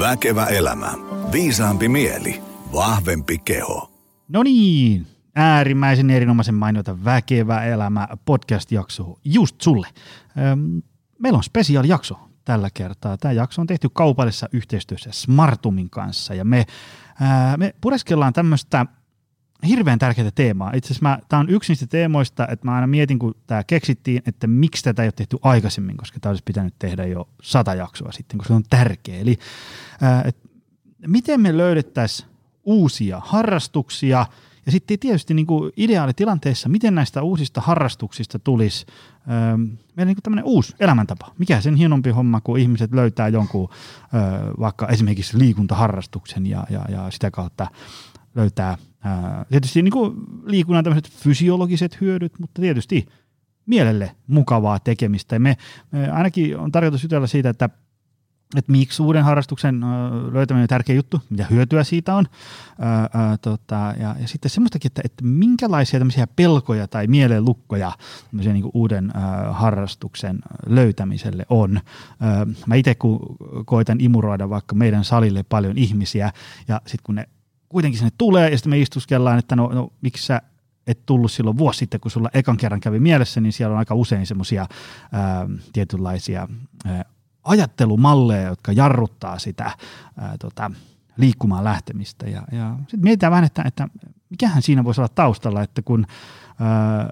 Väkevä elämä. Viisaampi mieli. Vahvempi keho. No niin, äärimmäisen erinomaisen mainiota Väkevä elämä podcast-jakso just sulle. Öm, meillä on spesiaalijakso tällä kertaa. Tämä jakso on tehty kaupallisessa yhteistyössä Smartumin kanssa ja me, ää, me pureskellaan tämmöistä hirveän tärkeää teemaa. Itse asiassa tämä on yksi niistä teemoista, että mä aina mietin, kun tämä keksittiin, että miksi tätä ei ole tehty aikaisemmin, koska tämä olisi pitänyt tehdä jo sata jaksoa sitten, koska se on tärkeä. Eli ää, et miten me löydettäisiin uusia harrastuksia ja sitten tietysti niin kuin ideaalitilanteessa, miten näistä uusista harrastuksista tulisi öö, meillä niin tämmöinen uusi elämäntapa. Mikä sen hienompi homma, kun ihmiset löytää jonkun öö, vaikka esimerkiksi liikuntaharrastuksen ja, ja, ja sitä kautta löytää tietysti niin kuin liikunnan tämmöiset fysiologiset hyödyt, mutta tietysti mielelle mukavaa tekemistä. Me, me ainakin on tarkoitus jutella siitä, että että miksi uuden harrastuksen löytäminen on tärkeä juttu, mitä hyötyä siitä on. Ää, ää, tota, ja, ja sitten semmoistakin, että, että minkälaisia tämmöisiä pelkoja tai mielenlukkoja niin uuden ää, harrastuksen löytämiselle on. Ää, mä itse koitan imuroida vaikka meidän salille paljon ihmisiä, ja sitten kun ne kuitenkin sinne tulee, ja sitten me istuskellaan, että no, no miksi sä et tullut silloin vuosi sitten, kun sulla ekan kerran kävi mielessä, niin siellä on aika usein semmoisia tietynlaisia ää, ajattelumalleja, jotka jarruttaa sitä ää, tota, liikkumaan lähtemistä. Ja, ja sitten mietitään vähän, että, että mikähän siinä voisi olla taustalla, että kun ää,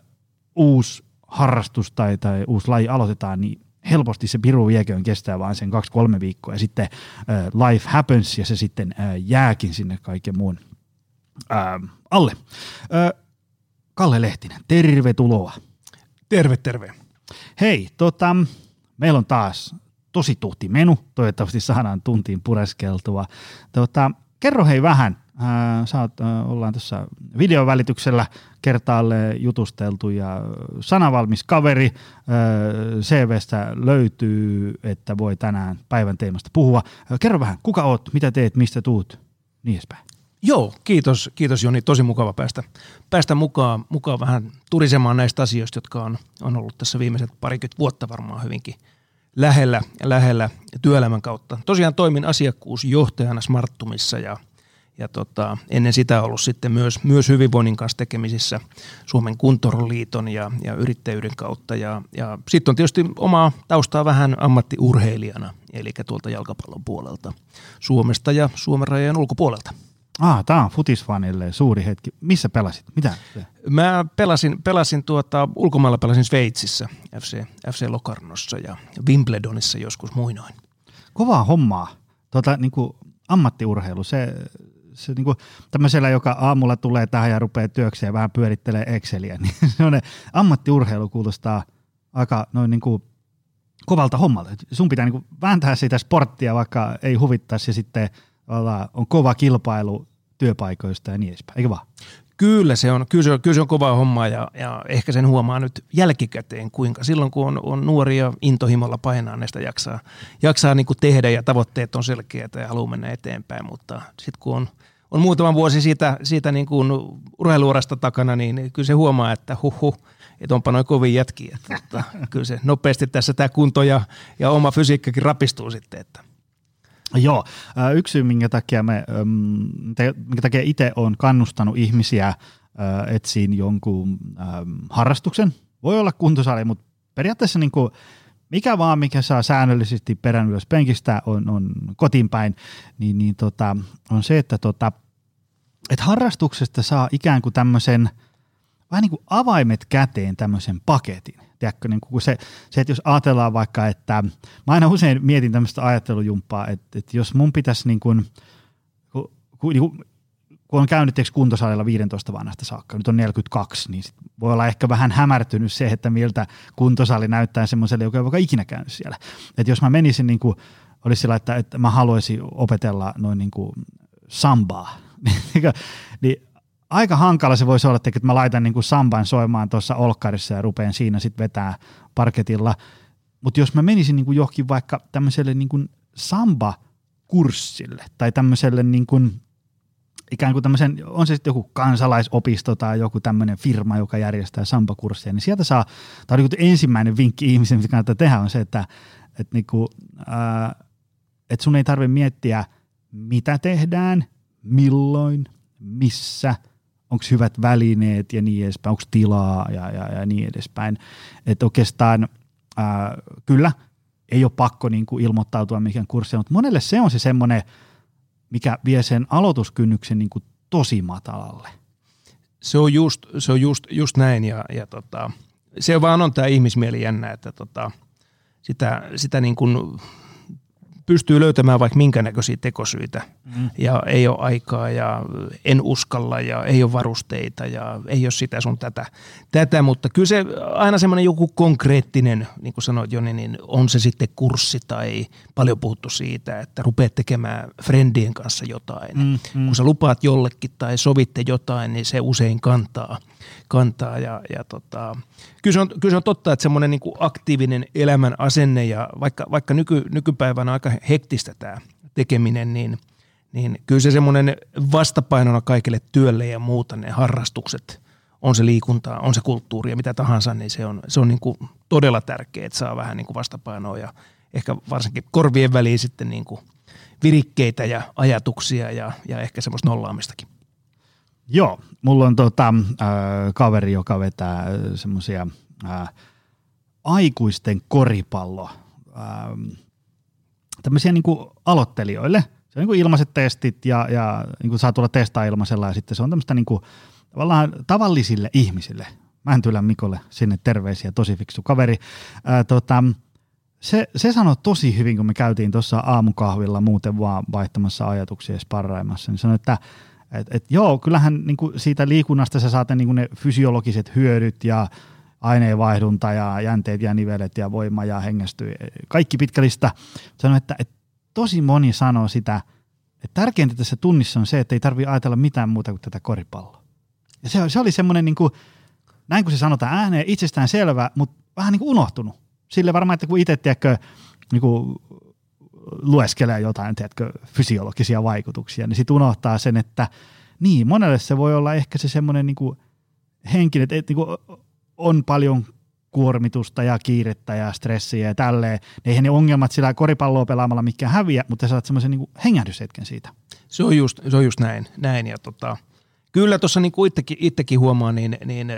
uusi harrastus tai, tai uusi laji aloitetaan, niin helposti se piru vieköön kestää vain sen kaksi-kolme viikkoa ja sitten äh, life happens ja se sitten äh, jääkin sinne kaiken muun äh, alle. Äh, Kalle Lehtinen, tervetuloa. Terve, terve. Hei, tota, meillä on taas tosi tuhti menu, toivottavasti saadaan tuntiin pureskeltua. Tota, kerro hei vähän, Äh, saat, ollaan tässä videon välityksellä kertaalle jutusteltu ja sanavalmis kaveri CVstä löytyy, että voi tänään päivän teemasta puhua. Kerro vähän, kuka oot, mitä teet, mistä tuut, niin edespäin. Joo, kiitos, kiitos Joni. Tosi mukava päästä, päästä mukaan, mukaan vähän turisemaan näistä asioista, jotka on, on ollut tässä viimeiset parikymmentä vuotta varmaan hyvinkin lähellä, lähellä työelämän kautta. Tosiaan toimin asiakkuusjohtajana Smarttumissa ja – ja tota, ennen sitä ollut sitten myös, myös hyvinvoinnin kanssa tekemisissä Suomen kuntoroliiton ja, ja yrittäjyyden kautta. Ja, ja sitten on tietysti omaa taustaa vähän ammattiurheilijana, eli tuolta jalkapallon puolelta Suomesta ja Suomen rajojen ulkopuolelta. Ah, tämä on futisfanille suuri hetki. Missä pelasit? Mitä? Mä pelasin, pelasin tuota, ulkomailla pelasin Sveitsissä, FC, FC Locarnossa ja Wimbledonissa joskus muinoin. Kovaa hommaa. Tuota, niin kuin ammattiurheilu, se, se niin kuin, tämmöisellä, joka aamulla tulee tähän ja rupeaa työksi ja vähän pyörittelee Exceliä, niin semmoinen ammattiurheilu kuulostaa aika noin niin kuin kovalta hommalta. Sun pitää niin kuin vääntää sitä sporttia, vaikka ei huvittaisi ja sitten on kova kilpailu työpaikoista ja niin edespäin, eikö vaan? Kyllä se on, kyllä se on, kyllä se on kovaa hommaa ja, ja ehkä sen huomaa nyt jälkikäteen, kuinka silloin kun on, on nuori ja intohimolla painaa näistä jaksaa, jaksaa niin kuin tehdä ja tavoitteet on selkeät ja haluaa mennä eteenpäin, mutta sitten kun on, on muutaman vuosi siitä, siitä niin kuin urheiluurasta takana, niin kyllä se huomaa, että huhu, että onpa noin kovin jätkiä. Että, että, kyllä se nopeasti tässä tämä kunto ja, ja oma fysiikkakin rapistuu sitten, että Joo, yksi syy, minkä takia, me, minkä takia itse olen kannustanut ihmisiä etsiin jonkun harrastuksen. Voi olla kuntosali, mutta periaatteessa niin kuin, mikä vaan, mikä saa säännöllisesti perän ylös penkistä, on, on kotiin päin, niin, niin tota, on se, että tota, et harrastuksesta saa ikään kuin tämmöisen, vähän niin kuin avaimet käteen tämmöisen paketin. Tiedätkö, niin kuin se, se, että jos ajatellaan vaikka, että mä aina usein mietin tämmöistä ajattelujumppaa, että, että jos mun pitäisi niin kuin, niin kuin, kun on käynyt kuntosalilla 15 vanhasta saakka, nyt on 42, niin sit voi olla ehkä vähän hämärtynyt se, että miltä kuntosali näyttää semmoiselle, joka ei vaikka ikinä käynyt siellä. Että jos mä menisin niin kuin, olisi sillä, että, että mä haluaisin opetella noin niin kuin sambaa, niin, niin aika hankala se voisi olla, että mä laitan niin kuin samban soimaan tuossa olkkarissa ja rupean siinä sitten vetää parketilla. Mutta jos mä menisin niin kuin johonkin vaikka tämmöiselle niin kuin samba-kurssille tai tämmöiselle niin kuin, ikään kuin tämmöisen, on se sitten joku kansalaisopisto tai joku tämmöinen firma, joka järjestää samba-kursseja, niin sieltä saa, tai niin ensimmäinen vinkki ihmisen, mitä kannattaa tehdä, on se, että, että, niin kuin, ää, että sun ei tarvitse miettiä – mitä tehdään, milloin, missä, onko hyvät välineet ja niin edespäin, onko tilaa ja, ja, ja niin edespäin. Että oikeastaan ää, kyllä ei ole pakko niin kuin ilmoittautua mikään kurssi, mutta monelle se on se semmoinen, mikä vie sen aloituskynnyksen niin kuin tosi matalalle. Se on just, se on just, just näin ja, ja tota, se vaan on tämä ihmismieli jännä, että tota, sitä, sitä niin kuin pystyy löytämään vaikka minkä näköisiä tekosyitä mm. ja ei ole aikaa ja en uskalla ja ei ole varusteita ja ei ole sitä sun tätä, tätä mutta kyllä se aina semmoinen joku konkreettinen, niin kuin sanoit Joni, niin on se sitten kurssi tai paljon puhuttu siitä, että rupeat tekemään friendien kanssa jotain. Mm, mm. Kun sä lupaat jollekin tai sovitte jotain, niin se usein kantaa, kantaa ja, ja tota, kyllä, se on, kyllä se on totta, että semmoinen niin aktiivinen elämän asenne ja vaikka, vaikka nyky, nykypäivänä aika hektistä tämä tekeminen, niin, niin kyllä se semmoinen vastapainona kaikille työlle ja muuta ne harrastukset, on se liikuntaa, on se kulttuuri ja mitä tahansa, niin se on, se on niin kuin todella tärkeää, että saa vähän niin kuin vastapainoa ja ehkä varsinkin korvien väliin sitten niin kuin virikkeitä ja ajatuksia ja, ja ehkä semmoista nollaamistakin. Joo, mulla on tota, äh, kaveri, joka vetää semmoisia äh, aikuisten koripallo äh, tämmöisiä niin aloittelijoille. Se on niin kuin ilmaiset testit ja, ja niin kuin saa tulla testaa ilmaisella ja sitten se on tämmöistä niin kuin, tavallaan tavallisille ihmisille. Mäntylän Mikolle sinne terveisiä, tosi fiksu kaveri. Ää, tota, se, se sanoi tosi hyvin, kun me käytiin tuossa aamukahvilla muuten vaan vaihtamassa ajatuksia ja sparraimassa, niin sanoi, että et, et joo, kyllähän niin kuin siitä liikunnasta sä saat niin ne fysiologiset hyödyt ja aineenvaihdunta ja jänteet ja nivelet ja voima ja hengästy, kaikki pitkälistä. Sano, että, että tosi moni sanoo sitä, että tärkeintä tässä tunnissa on se, että ei tarvitse ajatella mitään muuta kuin tätä koripalloa. Ja se, se oli semmoinen, niin kuin, näin kuin se sanotaan ääneen, itsestään selvä, mutta vähän niin kuin unohtunut. Sille varmaan, että kun itse tiedätkö, niin kuin lueskelee jotain tiedätkö, fysiologisia vaikutuksia, niin sitten unohtaa sen, että niin, monelle se voi olla ehkä se semmoinen niin henkinen, että, että niin kuin on paljon kuormitusta ja kiirettä ja stressiä ja tälleen. Eihän ne ongelmat sillä koripalloa pelaamalla mikään häviä, mutta sä saat semmoisen niin hengähdyshetken siitä. Se on just, se on just näin. näin ja tota, kyllä tuossa niin itsekin, huomaa, niin, niin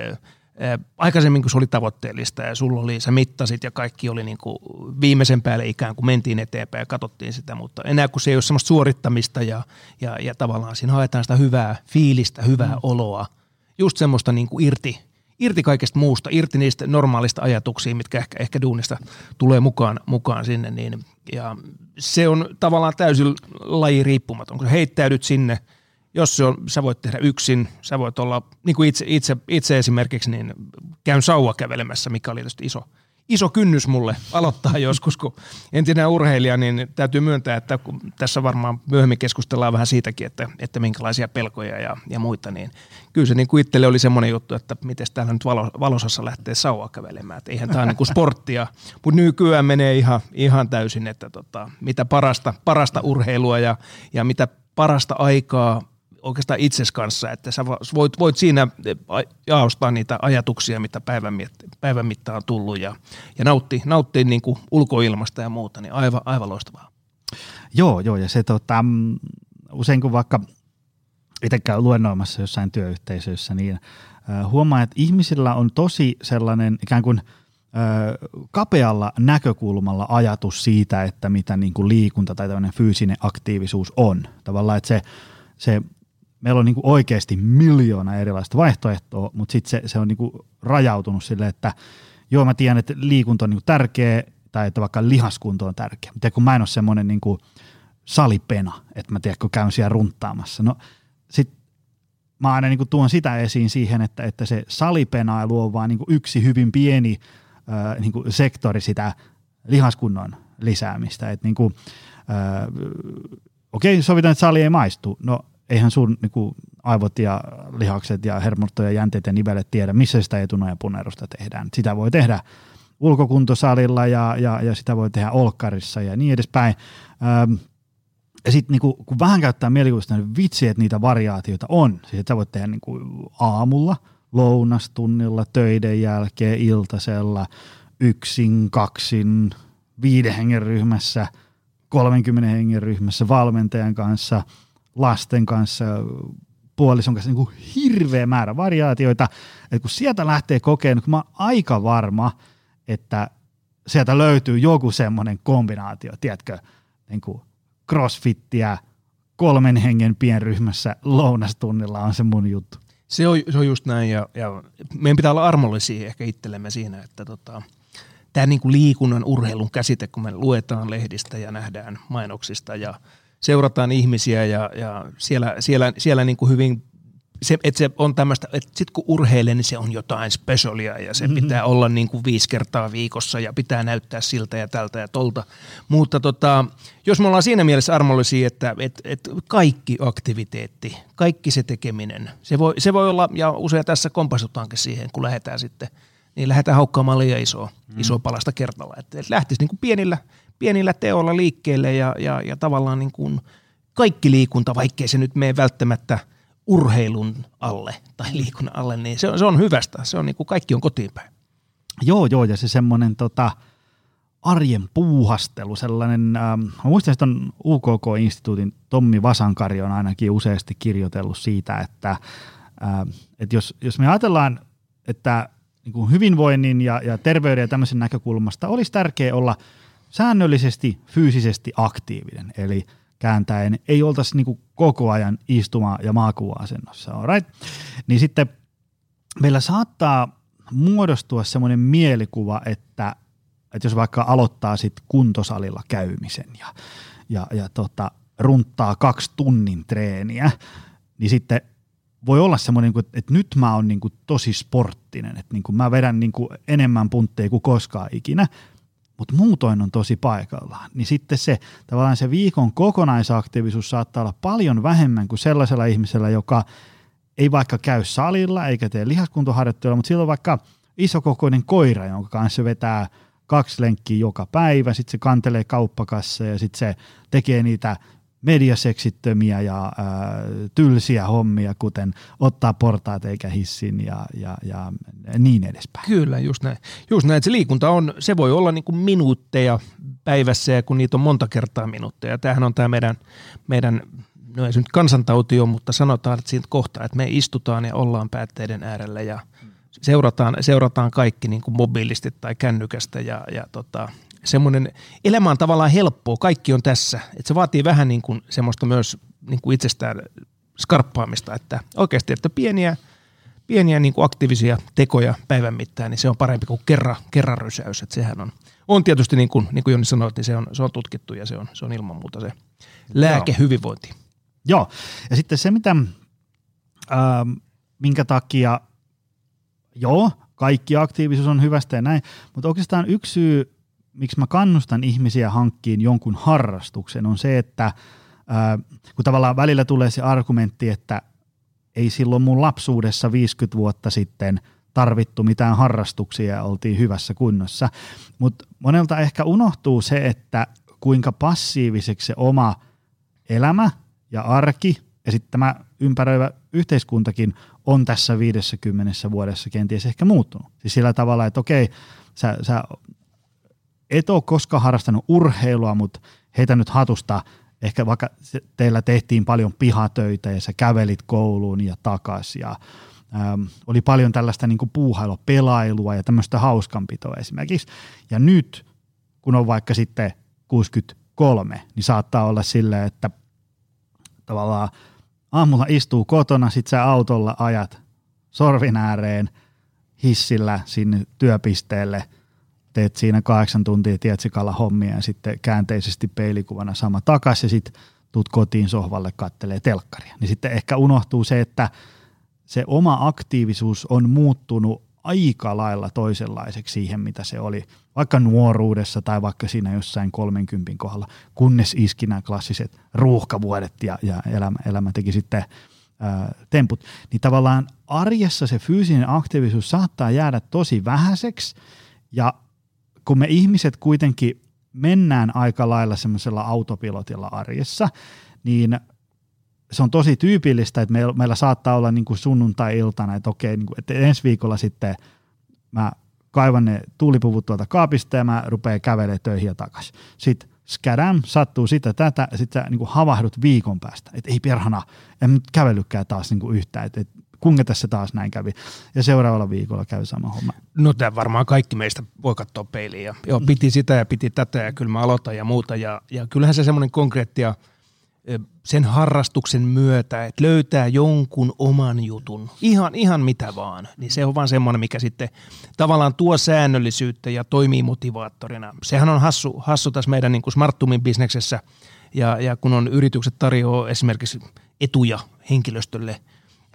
aikaisemmin kun se oli tavoitteellista ja sulla oli, sä mittasit ja kaikki oli niin kuin viimeisen päälle ikään kuin mentiin eteenpäin ja katsottiin sitä, mutta enää kun se ei ole semmoista suorittamista ja, ja, ja tavallaan siinä haetaan sitä hyvää fiilistä, hyvää mm. oloa, just semmoista niin kuin irti, irti kaikesta muusta, irti niistä normaalista ajatuksiin, mitkä ehkä, ehkä duunista tulee mukaan, mukaan sinne. Niin, ja se on tavallaan täysin laji riippumaton, kun heittäydyt sinne, jos se on, sä voit tehdä yksin, sä voit olla, niin kuin itse, itse, itse esimerkiksi, niin käyn sauva kävelemässä, mikä oli tietysti iso, iso kynnys mulle aloittaa joskus, kun entinen urheilija, niin täytyy myöntää, että kun tässä varmaan myöhemmin keskustellaan vähän siitäkin, että, että minkälaisia pelkoja ja, ja muita, niin kyllä se niin kuin itselle oli semmoinen juttu, että miten täällä nyt valo, valosassa lähtee saua kävelemään, että eihän tämä niin sporttia, mutta nykyään menee ihan, ihan täysin, että tota, mitä parasta, parasta urheilua ja, ja mitä parasta aikaa oikeastaan itses kanssa, että sä voit, voit siinä jaostaa niitä ajatuksia, mitä päivän, päivän mittaan on tullut ja, ja nauttia, nauttia niin kuin ulkoilmasta ja muuta, niin aivan, aivan loistavaa. Joo, joo, ja se tota, mm, usein kun vaikka itse käy luennoimassa jossain työyhteisössä, niin huomaa, että ihmisillä on tosi sellainen ikään kuin kapealla näkökulmalla ajatus siitä, että mitä niin kuin liikunta tai tämmöinen fyysinen aktiivisuus on. Tavallaan, että se, se meillä on niin kuin oikeasti miljoona erilaista vaihtoehtoa, mutta sitten se, se on niin kuin rajautunut sille, että joo mä tiedän, että liikunta on niin kuin tärkeä tai että vaikka lihaskunto on tärkeä. Mutta kun mä en ole semmoinen niin kuin salipena, että mä tiedän, kun käyn siellä runttaamassa. No sit mä aina niin kuin tuon sitä esiin siihen, että, että se salipenailu on vaan niin kuin yksi hyvin pieni äh, niin kuin sektori sitä lihaskunnon lisäämistä. Niin kuin, äh, okei, sovitaan, että sali ei maistu. No eihän sun niin kuin, aivot ja lihakset ja hermosto ja jänteet ja nivelet tiedä, missä sitä etunoja punnerusta tehdään. Sitä voi tehdä ulkokuntosalilla ja, ja, ja sitä voi tehdä olkkarissa ja niin edespäin. Ähm, ja sitten niinku, kun vähän käyttää mielikuvista, niin vitsi, että niitä variaatioita on. Siis että sä voit tehdä niinku aamulla, lounastunnilla, töiden jälkeen, iltasella, yksin, kaksin, viiden hengen ryhmässä, 30 hengen ryhmässä valmentajan kanssa, lasten kanssa, puolison kanssa niin kuin hirveä määrä variaatioita. että kun sieltä lähtee kokeen, kun mä oon aika varma, että sieltä löytyy joku semmoinen kombinaatio, tiedätkö, niin kuin crossfittiä kolmen hengen pienryhmässä lounastunnilla on se mun juttu. Se on, se on just näin ja, ja meidän pitää olla armollisia ehkä itsellemme siinä, että tota, tämä niinku liikunnan urheilun käsite, kun me luetaan lehdistä ja nähdään mainoksista ja seurataan ihmisiä ja, ja siellä, siellä, siellä niinku hyvin se, että se on tämmöistä, että sitten kun urheilee, niin se on jotain specialia ja se mm-hmm. pitää olla niin kuin viisi kertaa viikossa ja pitää näyttää siltä ja tältä ja tolta. Mutta tota, jos me ollaan siinä mielessä armollisia, että et, et kaikki aktiviteetti, kaikki se tekeminen, se voi, se voi olla, ja usein tässä kompastutaankin siihen, kun lähdetään sitten, niin lähdetään haukkaamaan liian isoa, mm. isoa palasta kerralla. Että et lähtisi niin kuin pienillä, pienillä teoilla liikkeelle ja, ja, ja tavallaan niin kuin kaikki liikunta, vaikkei se nyt mene välttämättä – urheilun alle tai liikunnan alle, niin se on, se on hyvästä. Se on niin kuin kaikki on kotiin päin. Joo, joo, ja se semmoinen tota, arjen puuhastelu, sellainen, ähm, muistan, että on UKK-instituutin Tommi Vasankari on ainakin useasti kirjoitellut siitä, että, äh, että jos, jos me ajatellaan, että niin kuin hyvinvoinnin ja, ja terveyden ja tämmöisen näkökulmasta olisi tärkeää olla säännöllisesti fyysisesti aktiivinen, eli – kääntäen ei oltaisi niin koko ajan istuma- ja maakuva-asennossa. Right? Niin sitten meillä saattaa muodostua semmoinen mielikuva, että, että jos vaikka aloittaa sit kuntosalilla käymisen ja, ja, ja tota, runttaa kaksi tunnin treeniä, niin sitten voi olla semmoinen, että nyt mä oon niin tosi sporttinen, että niin mä vedän niin enemmän puntteja kuin koskaan ikinä, mutta muutoin on tosi paikallaan, niin sitten se tavallaan se viikon kokonaisaktiivisuus saattaa olla paljon vähemmän kuin sellaisella ihmisellä, joka ei vaikka käy salilla eikä tee lihaskuntoharjoittelua, mutta sillä on vaikka isokokoinen koira, jonka kanssa vetää kaksi lenkkiä joka päivä, sitten se kantelee kauppakassa ja sitten se tekee niitä mediaseksittömiä ja ää, tylsiä hommia, kuten ottaa portaat eikä hissin ja, ja, ja niin edespäin. Kyllä, just näin. Just näin, se liikunta on, se voi olla niin kuin minuutteja päivässä ja kun niitä on monta kertaa minuutteja. Tämähän on tämä meidän, meidän no ei se nyt kansantauti ole, mutta sanotaan että siitä kohtaa, että me istutaan ja ollaan päätteiden äärellä ja seurataan, seurataan kaikki niin kuin mobiilisti tai kännykästä ja, ja tota, semmoinen, elämä on tavallaan helppoa, kaikki on tässä. Että se vaatii vähän niin kuin semmoista myös niin kuin itsestään skarppaamista, että oikeasti, että pieniä, pieniä niin kuin aktiivisia tekoja päivän mittaan, niin se on parempi kuin kerran, kerran rysäys. Että sehän on, on tietysti niin kuin, niin kuin Joni sanoi, niin se on, se on tutkittu ja se on, se on ilman muuta se lääke hyvinvointi. Joo, ja sitten se, mitä, ähm, minkä takia, joo, kaikki aktiivisuus on hyvästä ja näin, mutta oikeastaan yksi syy, miksi mä kannustan ihmisiä hankkiin jonkun harrastuksen, on se, että ää, kun tavallaan välillä tulee se argumentti, että ei silloin mun lapsuudessa 50 vuotta sitten tarvittu mitään harrastuksia ja oltiin hyvässä kunnossa. Mutta monelta ehkä unohtuu se, että kuinka passiiviseksi se oma elämä ja arki ja sitten tämä ympäröivä yhteiskuntakin on tässä 50 vuodessa kenties ehkä muuttunut. Siis sillä tavalla, että okei, sä, sä et ole koskaan harrastanut urheilua, mutta heitä nyt hatusta, ehkä vaikka teillä tehtiin paljon pihatöitä ja sä kävelit kouluun ja takas ja äm, oli paljon tällaista niin kuin puuhailua, pelailua ja tämmöistä hauskanpitoa esimerkiksi. Ja nyt, kun on vaikka sitten 63, niin saattaa olla silleen, että tavallaan aamulla istuu kotona, sit sä autolla ajat sorvin ääreen hissillä sinne työpisteelle – teet siinä kahdeksan tuntia tietsikalla hommia ja sitten käänteisesti peilikuvana sama takaisin ja sitten tuut kotiin sohvalle kattelee telkkaria. Niin sitten ehkä unohtuu se, että se oma aktiivisuus on muuttunut aika lailla toisenlaiseksi siihen, mitä se oli vaikka nuoruudessa tai vaikka siinä jossain 30 kohdalla, kunnes iski nämä klassiset ruuhkavuodet ja, ja elämä, elämä teki sitten ää, temput. Niin tavallaan arjessa se fyysinen aktiivisuus saattaa jäädä tosi vähäiseksi ja kun me ihmiset kuitenkin mennään aika lailla semmoisella autopilotilla arjessa, niin se on tosi tyypillistä, että meillä, meillä saattaa olla niin kuin sunnuntai-iltana, että okei, niin kuin, että ensi viikolla sitten mä kaivan ne tuulipuvut tuolta kaapista ja mä rupean kävelemään töihin ja takaisin. Sitten skadam, sattuu sitä tätä, ja sitten sä niin kuin havahdut viikon päästä, että ei perhana, en nyt kävellykään taas niin kuin yhtään, että, että kuinka tässä taas näin kävi. Ja seuraavalla viikolla käy sama homma. No tämä varmaan kaikki meistä voi katsoa peiliin ja joo, piti sitä ja piti tätä ja kyllä mä aloitan ja muuta. Ja, ja kyllähän se semmoinen konkreettia sen harrastuksen myötä, että löytää jonkun oman jutun, ihan, ihan mitä vaan, niin se on vaan semmoinen, mikä sitten tavallaan tuo säännöllisyyttä ja toimii motivaattorina. Sehän on hassu, hassu tässä meidän niin kuin Smarttumin bisneksessä, ja, ja kun on yritykset tarjoaa esimerkiksi etuja henkilöstölle –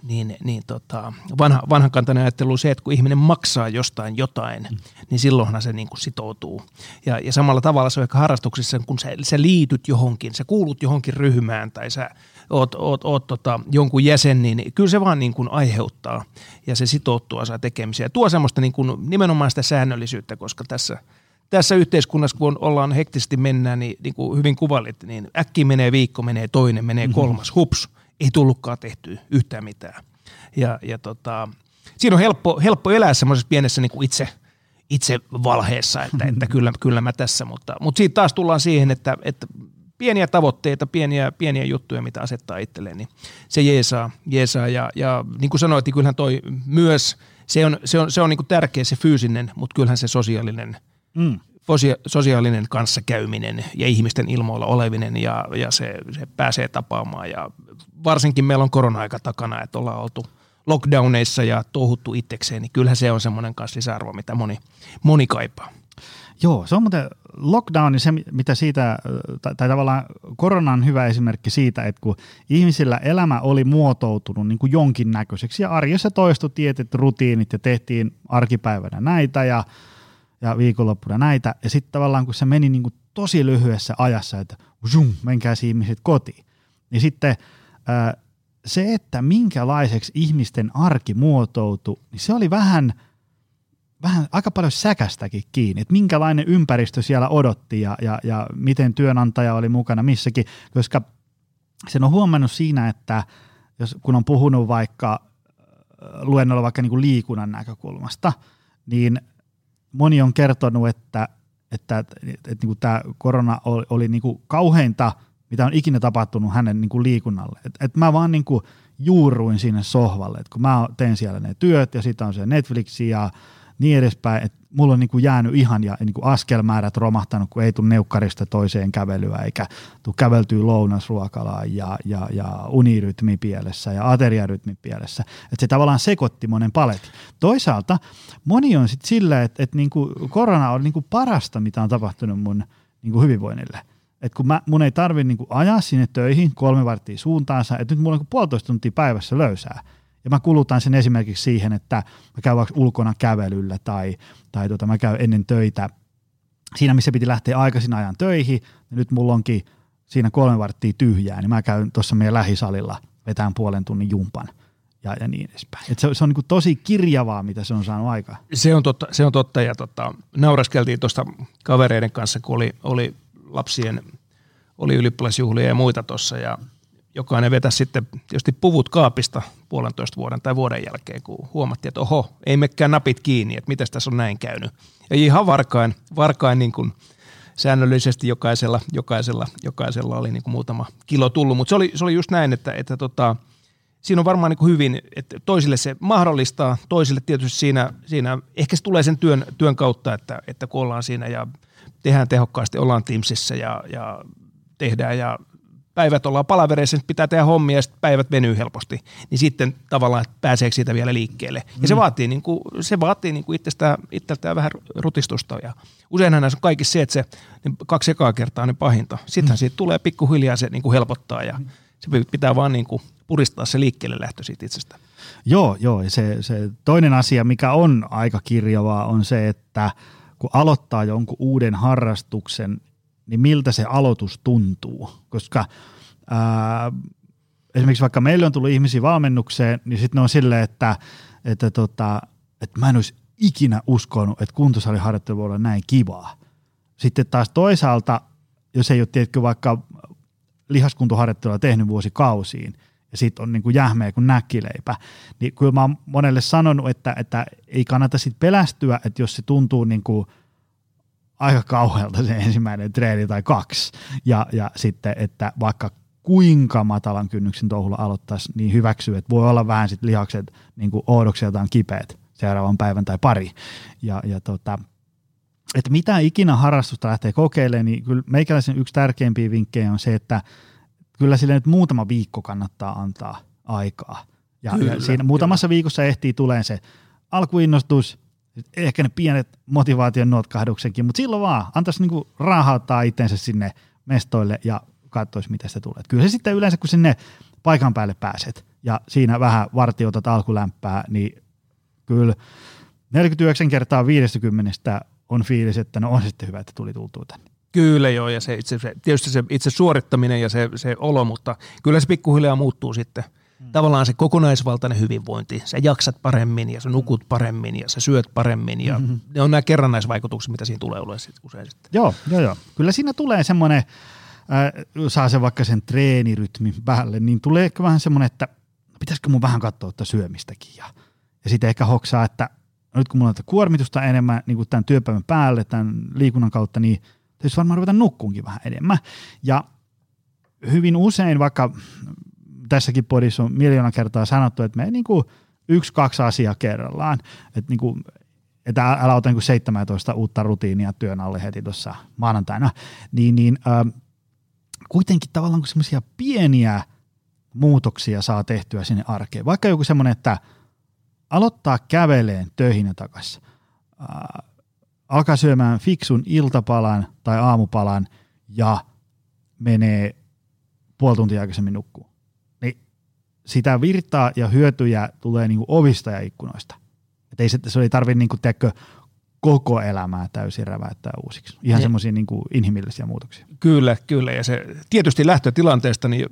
niin, niin tota, vanha, vanhankantainen ajattelu on se, että kun ihminen maksaa jostain jotain, mm. niin silloinhan se niin kuin sitoutuu. Ja, ja samalla tavalla se on ehkä harrastuksissa, kun sä, sä liityt johonkin, sä kuulut johonkin ryhmään tai sä oot, oot, oot tota, jonkun jäsen, niin kyllä se vaan niin kuin aiheuttaa ja se sitouttuu saa tekemiseen. Ja tuo semmoista niin kuin, nimenomaan sitä säännöllisyyttä, koska tässä – tässä yhteiskunnassa, kun ollaan hektisesti mennään, niin, niin kuin hyvin kuvalit, niin äkki menee viikko, menee toinen, menee mhm. kolmas, hups, ei tullutkaan tehty yhtään mitään. Ja, ja tota, siinä on helppo, helppo elää semmoisessa pienessä niin kuin itse, itse valheessa, että, että kyllä, kyllä mä tässä, mutta, mutta siitä taas tullaan siihen, että, että pieniä tavoitteita, pieniä, pieniä juttuja, mitä asettaa itselleen, niin se jeesaa, jeesaa ja, ja niin kuin sanoit, niin kyllähän toi myös, se on, se on, se on niin kuin tärkeä se fyysinen, mutta kyllähän se sosiaalinen mm sosiaalinen kanssakäyminen ja ihmisten ilmoilla olevinen ja, ja se, se pääsee tapaamaan ja varsinkin meillä on korona-aika takana, että ollaan oltu lockdowneissa ja touhuttu itsekseen, niin kyllähän se on semmoinen kanssa lisäarvo, mitä moni, moni kaipaa. Joo, se on muuten lockdown, se mitä siitä, tai, tai tavallaan korona on hyvä esimerkki siitä, että kun ihmisillä elämä oli muotoutunut niin kuin jonkinnäköiseksi ja arjessa toistu tietyt rutiinit ja tehtiin arkipäivänä näitä ja ja viikonloppuna näitä. Ja sitten tavallaan kun se meni niin kuin tosi lyhyessä ajassa, että zoom, menkää ihmiset kotiin, niin sitten ää, se, että minkälaiseksi ihmisten arki muotoutui, niin se oli vähän, vähän aika paljon säkästäkin kiinni, että minkälainen ympäristö siellä odotti ja, ja, ja miten työnantaja oli mukana missäkin, koska sen on huomannut siinä, että jos, kun on puhunut vaikka luennolla vaikka niin kuin liikunnan näkökulmasta, niin moni on kertonut, että, että, että, että, että niin tämä korona oli, oli niin kuin kauheinta, mitä on ikinä tapahtunut hänen niin kuin liikunnalle. Että et mä vaan niin kuin juuruin sinne sohvalle, että kun mä teen siellä ne työt ja sitten on se Netflix ja niin edespäin, että mulla on niin kuin jäänyt ihan ja niin kuin askelmäärät romahtanut, kun ei tule neukkarista toiseen kävelyä, eikä tule käveltyä lounasruokalaan ja, ja, ja unirytmi pielessä ja ateriarytmi pielessä. Että se tavallaan sekoitti monen paletin. Toisaalta moni on sitten silleen, että, että niin kuin korona on niin kuin parasta, mitä on tapahtunut mun niin kuin hyvinvoinnille. Et kun mä, mun ei tarvi niin kuin ajaa sinne töihin kolme varttia suuntaansa, että nyt mulla on niin puolitoista tuntia päivässä löysää – ja mä kulutan sen esimerkiksi siihen, että mä käyn vaikka ulkona kävelyllä tai, tai tota, mä käyn ennen töitä siinä, missä piti lähteä aikaisin ajan töihin. Ja nyt mulla onkin siinä kolme varttia tyhjää, niin mä käyn tuossa meidän lähisalilla vetään puolen tunnin jumpan ja, ja niin edespäin. Et se, se on niin tosi kirjavaa, mitä se on saanut aikaa. Se on totta, se on totta ja tota, nauraskeltiin tuosta kavereiden kanssa, kun oli, oli lapsien, oli ylioppilasjuhlia ja muita tuossa ja jokainen vetä sitten tietysti puvut kaapista puolentoista vuoden tai vuoden jälkeen, kun huomattiin, että oho, ei mekään napit kiinni, että miten tässä on näin käynyt. Ja ihan varkain, varkain niin kuin säännöllisesti jokaisella, jokaisella, jokaisella oli niin kuin muutama kilo tullut, mutta se oli, se oli just näin, että, että tota, siinä on varmaan niin kuin hyvin, että toisille se mahdollistaa, toisille tietysti siinä, siinä ehkä se tulee sen työn, työn kautta, että, että kun ollaan siinä ja tehdään tehokkaasti, ollaan Teamsissa ja, ja tehdään ja päivät ollaan palavereissa, pitää tehdä hommia ja sitten päivät venyy helposti, niin sitten tavallaan pääseekö siitä vielä liikkeelle. Ja mm. se vaatii, niin kuin, se vaatii niin kuin itsestään, itseltään vähän rutistusta ja useinhan näissä on kaikki se, että se niin kaksi ekaa kertaa on ne pahinta. Sittenhän mm. siitä tulee pikkuhiljaa se niin kuin helpottaa ja se pitää vaan niin kuin puristaa se liikkeelle lähtö siitä itsestä. Joo, joo. Ja se, se toinen asia, mikä on aika kirjavaa, on se, että kun aloittaa jonkun uuden harrastuksen, niin miltä se aloitus tuntuu. Koska ää, esimerkiksi vaikka meille on tullut ihmisiä valmennukseen, niin sitten ne on silleen, että, että, tota, että mä en olisi ikinä uskonut, että kuntosaliharjoittelu voi olla näin kivaa. Sitten taas toisaalta, jos ei ole tietkö vaikka lihaskuntoharjoittelua tehnyt vuosikausiin, ja sitten on niin kuin jähmeä kuin näkkileipä, niin kyllä mä oon monelle sanonut, että, että ei kannata sitten pelästyä, että jos se tuntuu niin kuin – aika kauhealta se ensimmäinen treeni tai kaksi. Ja, ja sitten, että vaikka kuinka matalan kynnyksen touhulla aloittaisi, niin hyväksyy, että voi olla vähän sit lihakset niin kuin oudokseltaan kipeät seuraavan päivän tai pari. Ja, ja tota, että mitä ikinä harrastusta lähtee kokeilemaan, niin kyllä meikäläisen yksi tärkeimpiä vinkkejä on se, että kyllä sille nyt muutama viikko kannattaa antaa aikaa. Ja, kyllä, ja siinä muutamassa kyllä. viikossa ehtii tulee se alkuinnostus, ehkä ne pienet motivaation notkahduksenkin, mutta silloin vaan antaisi niinku rahauttaa itsensä sinne mestoille ja katsoisi, miten se tulee. Kyllä se sitten yleensä, kun sinne paikan päälle pääset ja siinä vähän vartiotat alkulämpää, niin kyllä 49 kertaa 50 on fiilis, että no on sitten hyvä, että tuli tultua tänne. Kyllä joo, ja se itse, se, tietysti se itse suorittaminen ja se, se olo, mutta kyllä se pikkuhiljaa muuttuu sitten. Hmm. Tavallaan se kokonaisvaltainen hyvinvointi, sä jaksat paremmin ja sä nukut paremmin ja sä syöt paremmin ja mm-hmm. ne on nämä kerrannaisvaikutukset, mitä siinä tulee usein sitten. Joo, joo, joo. Kyllä siinä tulee semmoinen, äh, saa se vaikka sen treenirytmin päälle, niin tulee ehkä vähän semmoinen, että pitäisikö mun vähän katsoa että syömistäkin ja, ja sitten ehkä hoksaa, että nyt kun mulla on kuormitusta enemmän niin kuin tämän työpäivän päälle, tämän liikunnan kautta, niin täytyisi varmaan ruveta nukkuunkin vähän enemmän. Ja hyvin usein, vaikka tässäkin podissa on miljoona kertaa sanottu, että me niin kuin yksi, kaksi asiaa kerrallaan, että niin kuin, että älä ota niin 17 uutta rutiinia työn alle heti tuossa maanantaina, niin, niin äh, kuitenkin tavallaan kun semmoisia pieniä muutoksia saa tehtyä sinne arkeen, vaikka joku semmoinen, että – aloittaa käveleen töihin ja takaisin, äh, alkaa syömään fiksun iltapalan tai aamupalan ja menee puoli tuntia aikaisemmin nukkuu. Niin sitä virtaa ja hyötyjä tulee niinku ovista ja ikkunoista. Et ei se, se ei tarvitse niinku, tekkö, koko elämää täysin räväyttää uusiksi. Ihan semmoisia niinku inhimillisiä muutoksia. Kyllä, kyllä. Ja se tietysti lähtötilanteesta, niin,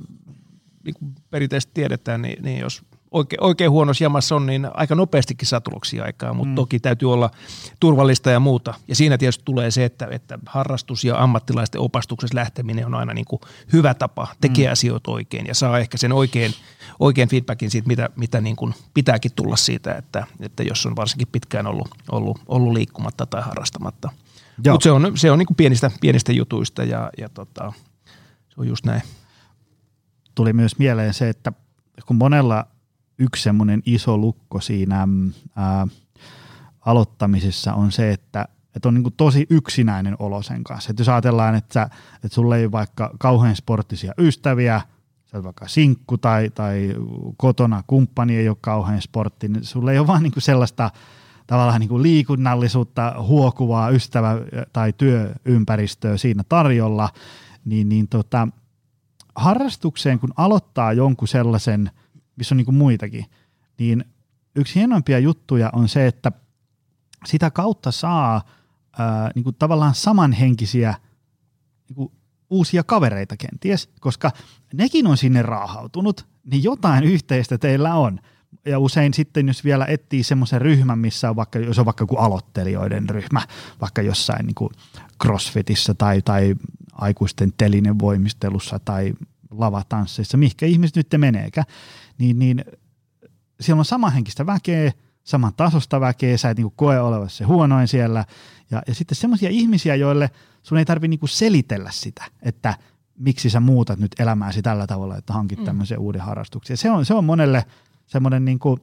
niin kuin perinteisesti tiedetään, niin, niin jos oikein, oikein huonossa jamassa on, niin aika nopeastikin saa tuloksia aikaa, mutta mm. toki täytyy olla turvallista ja muuta. Ja siinä tietysti tulee se, että, että harrastus ja ammattilaisten opastuksessa lähteminen on aina niin kuin hyvä tapa tekee mm. asioita oikein ja saa ehkä sen oikein, oikein feedbackin siitä, mitä, mitä niin kuin pitääkin tulla siitä, että, että jos on varsinkin pitkään ollut, ollut, ollut liikkumatta tai harrastamatta. Mutta se on, se on niin kuin pienistä, pienistä jutuista ja, ja tota, se on just näin. Tuli myös mieleen se, että kun monella yksi semmoinen iso lukko siinä mm, ää, aloittamisessa on se, että, että on niin kuin tosi yksinäinen olo sen kanssa. Että jos ajatellaan, että, että sulla ei vaikka kauhean sporttisia ystäviä, sä vaikka sinkku tai, tai kotona kumppani ei ole kauhean sportti, niin sulla ei ole vaan niin kuin sellaista tavallaan niin kuin liikunnallisuutta huokuvaa ystävä- tai työympäristöä siinä tarjolla, niin, niin tota, harrastukseen kun aloittaa jonkun sellaisen – missä on niin kuin muitakin, niin yksi hienoimpia juttuja on se, että sitä kautta saa ää, niin kuin tavallaan samanhenkisiä niin kuin uusia kavereita kenties, koska nekin on sinne raahautunut, niin jotain yhteistä teillä on. Ja usein sitten, jos vielä etsii semmoisen ryhmän, missä on vaikka, jos on vaikka joku aloittelijoiden ryhmä, vaikka jossain niin kuin crossfitissä tai, tai aikuisten telinen voimistelussa tai lavatansseissa, mihinkä ihmiset nyt meneekään, niin, niin siellä on samanhenkistä väkeä, saman tasosta väkeä, sä et niin koe olevasi se huonoin siellä. Ja, ja sitten semmoisia ihmisiä, joille sun ei tarvitse niin selitellä sitä, että miksi sä muutat nyt elämääsi tällä tavalla, että hankit mm. tämmöisen uuden harrastuksen. Se on, se on monelle semmoinen, niin kuin,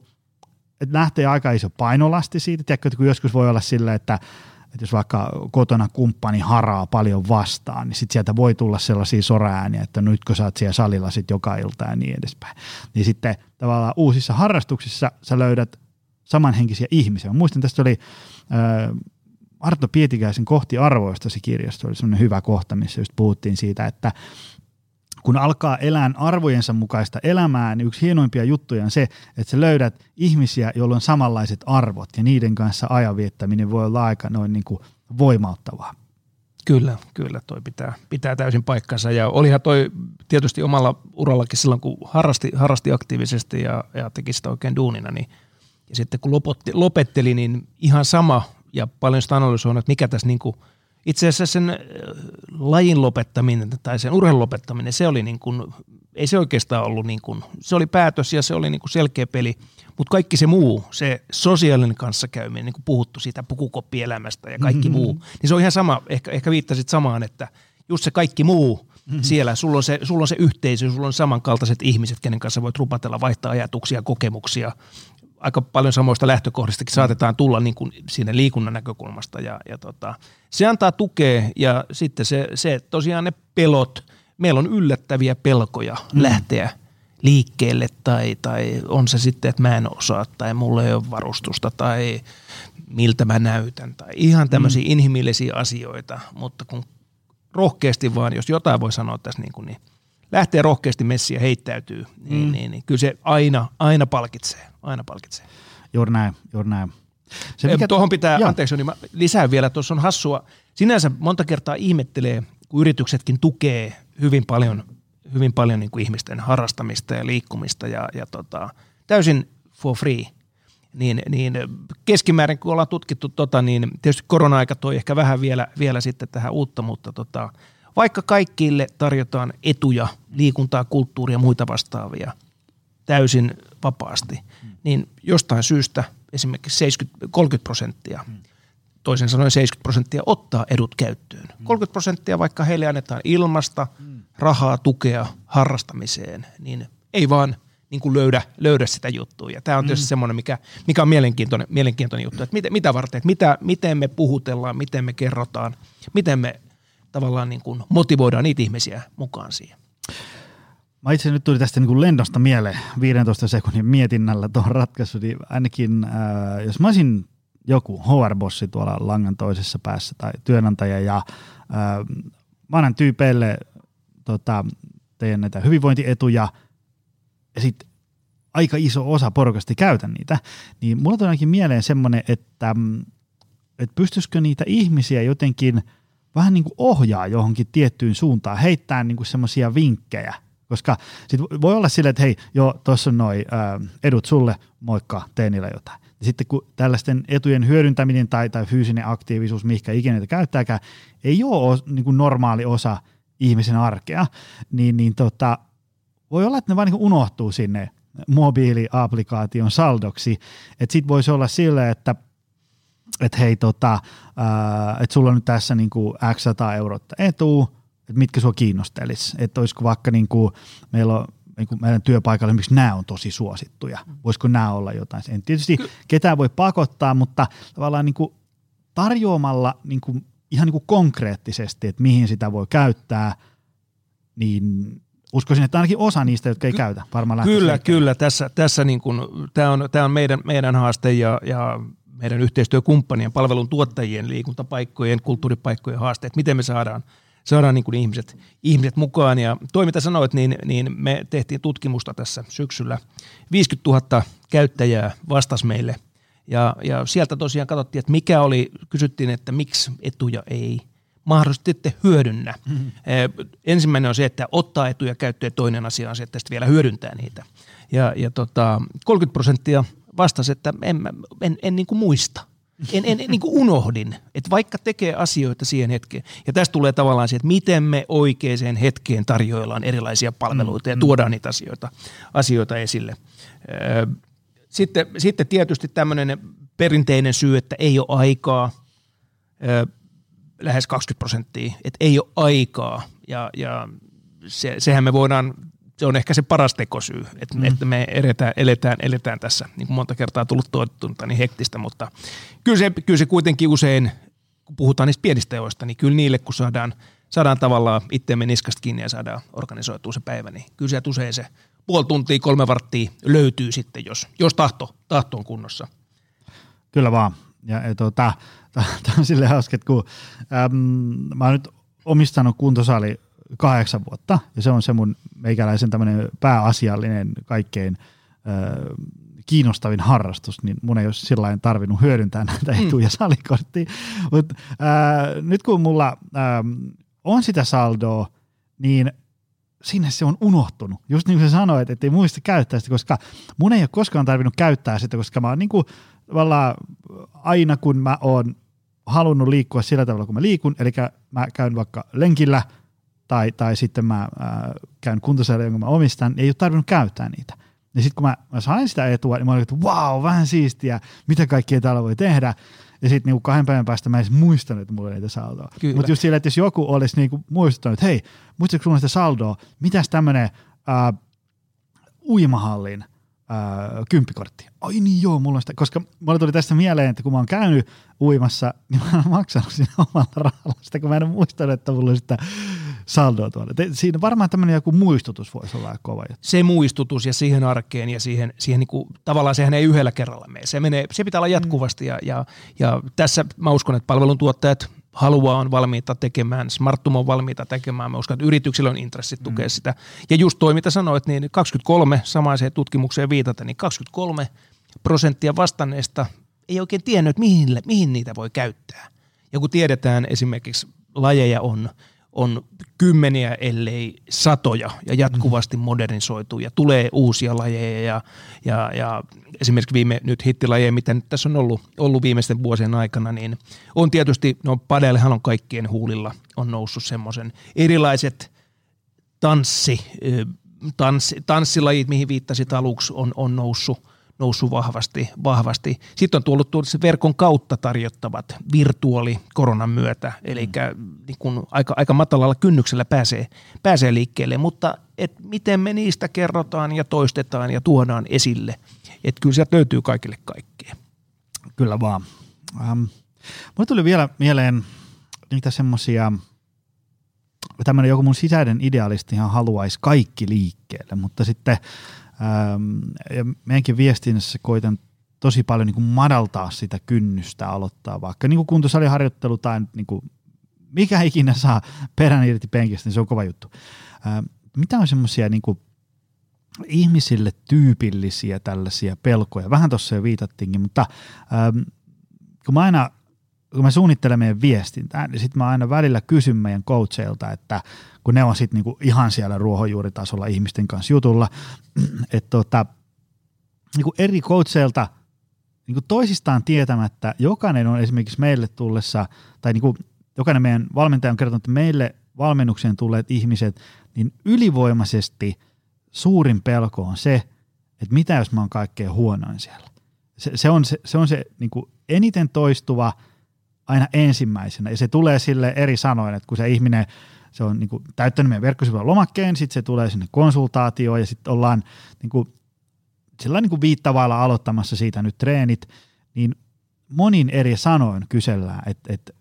että lähtee aika iso painolasti siitä, tiedätkö, että kun joskus voi olla sillä, että että jos vaikka kotona kumppani haraa paljon vastaan, niin sitten sieltä voi tulla sellaisia soraääniä, että nytkö sä oot siellä salilla sit joka ilta ja niin edespäin. Niin sitten tavallaan uusissa harrastuksissa sä löydät samanhenkisiä ihmisiä. Mä muistan, tästä oli äh, Arto Pietikäisen kohti arvoista se kirjasto, oli semmoinen hyvä kohta, missä just puhuttiin siitä, että kun alkaa elää arvojensa mukaista elämää, niin yksi hienoimpia juttuja on se, että sä löydät ihmisiä, joilla on samanlaiset arvot ja niiden kanssa ajan viettäminen voi olla aika noin niin kuin voimauttavaa. Kyllä, kyllä, toi pitää, pitää täysin paikkansa ja olihan toi tietysti omalla urallakin silloin, kun harrasti, harrasti aktiivisesti ja, ja teki sitä oikein duunina, niin ja sitten kun lopetti, lopetteli, niin ihan sama ja paljon sitä analysoinut, että mikä tässä niin kuin – itse asiassa sen äh, lajin lopettaminen tai sen urheilun lopettaminen, se oli niin kuin, ei se oikeastaan ollut niin kuin, se oli päätös ja se oli niin kuin selkeä peli, Mutta kaikki se muu, se sosiaalinen kanssakäyminen, niin kuin puhuttu siitä pukukoppielämästä ja kaikki mm-hmm. muu, niin se on ihan sama, ehkä, ehkä viittasit samaan, että just se kaikki muu mm-hmm. siellä, sulla on, se, sulla on se yhteisö, sulla on samankaltaiset ihmiset, kenen kanssa voit rupatella, vaihtaa ajatuksia, kokemuksia, aika paljon samoista lähtökohdistakin saatetaan tulla niin kuin siinä liikunnan näkökulmasta ja, ja tota, se antaa tukea ja sitten se, se tosiaan ne pelot, meillä on yllättäviä pelkoja mm. lähteä liikkeelle tai, tai on se sitten, että mä en osaa tai mulla ei ole varustusta tai miltä mä näytän tai ihan tämmöisiä mm. inhimillisiä asioita, mutta kun rohkeasti vaan, jos jotain voi sanoa tässä niin, kuin, niin lähtee rohkeasti messiä heittäytyy, niin, mm. niin, niin kyllä se aina, aina palkitsee, aina palkitsee. Juuri näin, juuri näin. Se, mikä... Tuohon pitää, Joo. anteeksi, niin mä lisään vielä, tuossa on hassua, sinänsä monta kertaa ihmettelee, kun yrityksetkin tukee hyvin paljon, hyvin paljon niin kuin ihmisten harrastamista ja liikkumista ja, ja tota, täysin for free, niin, niin keskimäärin kun ollaan tutkittu tota, niin tietysti korona-aika toi ehkä vähän vielä, vielä sitten tähän uutta, mutta tota, vaikka kaikille tarjotaan etuja, liikuntaa, kulttuuria ja muita vastaavia täysin vapaasti, niin jostain syystä esimerkiksi 70, 30 prosenttia, toisin sanoen 70 prosenttia ottaa edut käyttöön. 30 prosenttia vaikka heille annetaan ilmasta, rahaa, tukea harrastamiseen, niin ei vaan niin kuin löydä, löydä sitä juttua. Ja tämä on tietysti mm. semmoinen, mikä, mikä on mielenkiintoinen, mielenkiintoinen juttu, että mitä, mitä varten, että mitä, miten me puhutellaan, miten me kerrotaan, miten me tavallaan niin kuin motivoidaan niitä ihmisiä mukaan siihen. Mä itse nyt tuli tästä niin kuin lendosta mieleen 15 sekunnin mietinnällä tuohon ratkaisu, niin ainakin äh, jos mä olisin joku HR-bossi tuolla langan toisessa päässä tai työnantaja ja äh, mä annan tyypeille tota, teidän näitä hyvinvointietuja ja sitten aika iso osa porukasta käytä niitä, niin mulla tuli ainakin mieleen semmoinen, että, mm, että pystyisikö niitä ihmisiä jotenkin – vähän niin kuin ohjaa johonkin tiettyyn suuntaan, heittää niin semmoisia vinkkejä, koska sit voi olla silleen, että hei, joo, tuossa on noin edut sulle, moikka, tee niillä jotain. Ja sitten kun tällaisten etujen hyödyntäminen tai, tai fyysinen aktiivisuus, mihinkä ikinä niitä käyttääkään, ei ole niin kuin normaali osa ihmisen arkea, niin, niin tota, voi olla, että ne vaan niin unohtuu sinne mobiiliaplikaation saldoksi. Sitten voisi olla silleen, että – että hei, tota, että sulla on nyt tässä niin kuin X 100 euroa etu, että mitkä sua kiinnostelisi, että olisiko vaikka niin kuin, meillä on niin kuin meidän työpaikalla, miksi nämä on tosi suosittuja, voisiko nämä olla jotain. En tietysti ketään voi pakottaa, mutta tavallaan niin kuin tarjoamalla niin kuin, ihan niin kuin konkreettisesti, että mihin sitä voi käyttää, niin uskoisin, että ainakin osa niistä, jotka ei Ky- käytä, varmaan Kyllä, kyllä. Tässä, tässä niin kuin, tämä on, tämä on meidän, meidän haaste ja, ja meidän yhteistyökumppanien, palvelun tuottajien, liikuntapaikkojen, kulttuuripaikkojen haasteet, miten me saadaan, saadaan niin kuin ihmiset, ihmiset mukaan. Ja toi, mitä sanoit, niin, niin me tehtiin tutkimusta tässä syksyllä. 50 000 käyttäjää vastasi meille ja, ja sieltä tosiaan katsottiin, että mikä oli, kysyttiin, että miksi etuja ei mahdollisesti ette hyödynnä. Mm-hmm. Ensimmäinen on se, että ottaa etuja käyttöön, toinen asia on se, että vielä hyödyntää niitä. Ja, ja tota, 30 prosenttia vastasi, että en, en, en niin kuin muista. En, en, en niin kuin unohdin, että vaikka tekee asioita siihen hetkeen. Ja tästä tulee tavallaan se, että miten me oikeaan hetkeen tarjoillaan erilaisia palveluita ja mm, mm. tuodaan niitä asioita, asioita esille. Sitten, sitten tietysti tämmöinen perinteinen syy, että ei ole aikaa, lähes 20 prosenttia, että ei ole aikaa. Ja, ja se, sehän me voidaan se on ehkä se paras tekosyy, että, mm. että me eletään, eletään, eletään tässä, niin kuin monta kertaa tullut tuottunutta, niin hektistä, mutta kyllä se, kyllä se kuitenkin usein, kun puhutaan niistä pienistä teoista, niin kyllä niille, kun saadaan, saadaan tavallaan itseämme niskasta kiinni ja saadaan organisoitua se päivä, niin kyllä sieltä usein se puoli tuntia, kolme varttia löytyy sitten, jos, jos tahto, tahto on kunnossa. Kyllä vaan. Ja, ja tota, tämä on silleen hauska, että kun äm, mä oon nyt omistanut kuntosali kahdeksan vuotta, ja se on se mun meikäläisen tämmöinen pääasiallinen kaikkein ö, kiinnostavin harrastus, niin mun ei ole sillä tarvinnut hyödyntää näitä mm. etuja mm. salikorttiin. Mutta nyt kun mulla ö, on sitä saldoa, niin sinne se on unohtunut. Just niin kuin sä sanoit, että ei muista käyttää sitä, koska mun ei ole koskaan tarvinnut käyttää sitä, koska mä oon niin kuin, aina kun mä oon halunnut liikkua sillä tavalla, kun mä liikun, eli mä käyn vaikka lenkillä – tai, tai sitten mä ää, käyn kuntosalilla, jonka mä omistan, niin ei ole tarvinnut käyttää niitä. Ja sitten kun mä, mä sain sitä etua, niin mä olin, että wow, vähän siistiä, mitä kaikkea täällä voi tehdä. Ja sitten niinku kahden päivän päästä mä en edes muistanut, että mulla oli niitä saldoa. Mutta just sillä, että jos joku olisi niinku muistuttanut, että hei, muistatko sulla sitä saldoa, mitäs tämmöinen äh, uimahallin äh, kymppikortti. Ai niin joo, mulla on sitä, koska mulle tuli tästä mieleen, että kun mä oon käynyt uimassa, niin mä oon maksanut siinä omalla rahalla sitä, kun mä en muistanut, että mulla on sitä saldoa tuolla. Te, siinä varmaan tämmöinen joku muistutus voisi olla kova juttu. Se muistutus ja siihen arkeen ja siihen, siihen niin kuin, tavallaan sehän ei yhdellä kerralla mene. Se, menee, se pitää olla jatkuvasti ja, ja, ja tässä mä uskon, että palveluntuottajat haluaa, on valmiita tekemään, Smarttum on valmiita tekemään, mä uskon, että yrityksillä on intressit mm. tukea sitä. Ja just toi, mitä sanoit, niin 23, samaiseen tutkimukseen viitata, niin 23 prosenttia vastanneista ei oikein tiennyt, mihin, mihin niitä voi käyttää. Ja kun tiedetään esimerkiksi lajeja on – on kymmeniä, ellei satoja ja jatkuvasti mm-hmm. modernisoituu ja tulee uusia lajeja ja, ja, ja esimerkiksi viime nyt hittilajeja, mitä nyt tässä on ollut, ollut viimeisten vuosien aikana, niin on tietysti, no padellehan on kaikkien huulilla, on noussut semmoisen erilaiset tanssi, tanssi, tanssilajit, mihin viittasit aluksi, on, on noussut noussut vahvasti. vahvasti. Sitten on tullut tuossa verkon kautta tarjottavat virtuaali koronan myötä, eli mm. niin kun aika, aika matalalla kynnyksellä pääsee, pääsee liikkeelle, mutta et miten me niistä kerrotaan ja toistetaan ja tuodaan esille, että kyllä sieltä löytyy kaikille kaikkea. Kyllä vaan. Ähm, mulle tuli vielä mieleen niitä semmoisia, tämmöinen joku mun sisäinen idealistihan haluaisi kaikki liikkeelle, mutta sitten Ähm, ja meidänkin viestinnässä koitan tosi paljon niin kuin madaltaa sitä kynnystä aloittaa vaikka niin kuin kuntosaliharjoittelu tai niin kuin mikä ikinä saa perän irti penkistä, niin se on kova juttu. Ähm, mitä on semmoisia niin ihmisille tyypillisiä tällaisia pelkoja? Vähän tuossa jo viitattiinkin, mutta ähm, kun mä aina kun mä suunnittelen meidän viestintää, niin sitten mä aina välillä kysyn meidän coacheilta, että kun ne on sitten niinku ihan siellä ruohonjuuritasolla ihmisten kanssa jutulla, että tota, niinku eri coacheilta niinku toisistaan tietämättä, jokainen on esimerkiksi meille tullessa, tai niinku jokainen meidän valmentaja on kertonut, että meille valmennukseen tulleet ihmiset, niin ylivoimaisesti suurin pelko on se, että mitä jos mä oon kaikkein huonoin siellä. Se, se on se, se, on se niin eniten toistuva – aina ensimmäisenä. Ja se tulee sille eri sanoin, että kun se ihminen se on niin kuin, täyttänyt meidän verkkosivuilla lomakkeen, sitten se tulee sinne konsultaatioon ja sitten ollaan niin kuin, sillä niin kuin viittavailla aloittamassa siitä nyt treenit, niin monin eri sanoin kysellään, että, että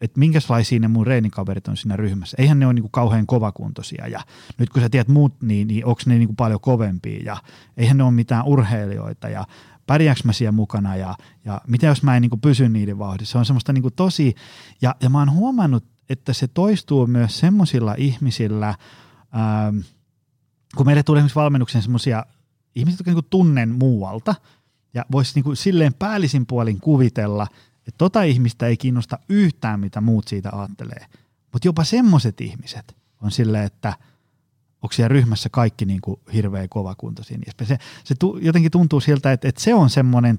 että minkälaisia ne mun reenikaverit on siinä ryhmässä. Eihän ne ole niinku kauhean kovakuntoisia ja nyt kun sä tiedät muut, niin, niin onko ne niinku paljon kovempia ja eihän ne ole mitään urheilijoita ja pärjääkö mä siellä mukana ja, ja mitä jos mä en niin kuin pysy niiden vauhdissa. Se on semmoista niin kuin tosi, ja, ja mä oon huomannut, että se toistuu myös semmoisilla ihmisillä, ähm, kun meille tulee esimerkiksi valmennukseen semmoisia ihmisiä, jotka niin tunnen muualta, ja voisi niin silleen päällisin puolin kuvitella, että tota ihmistä ei kiinnosta yhtään, mitä muut siitä ajattelee. Mutta jopa semmoiset ihmiset on silleen, että – onko siellä ryhmässä kaikki niin kuin hirveän kovakuntoisia. Niin se, se tu, jotenkin tuntuu siltä, että, että se on semmoinen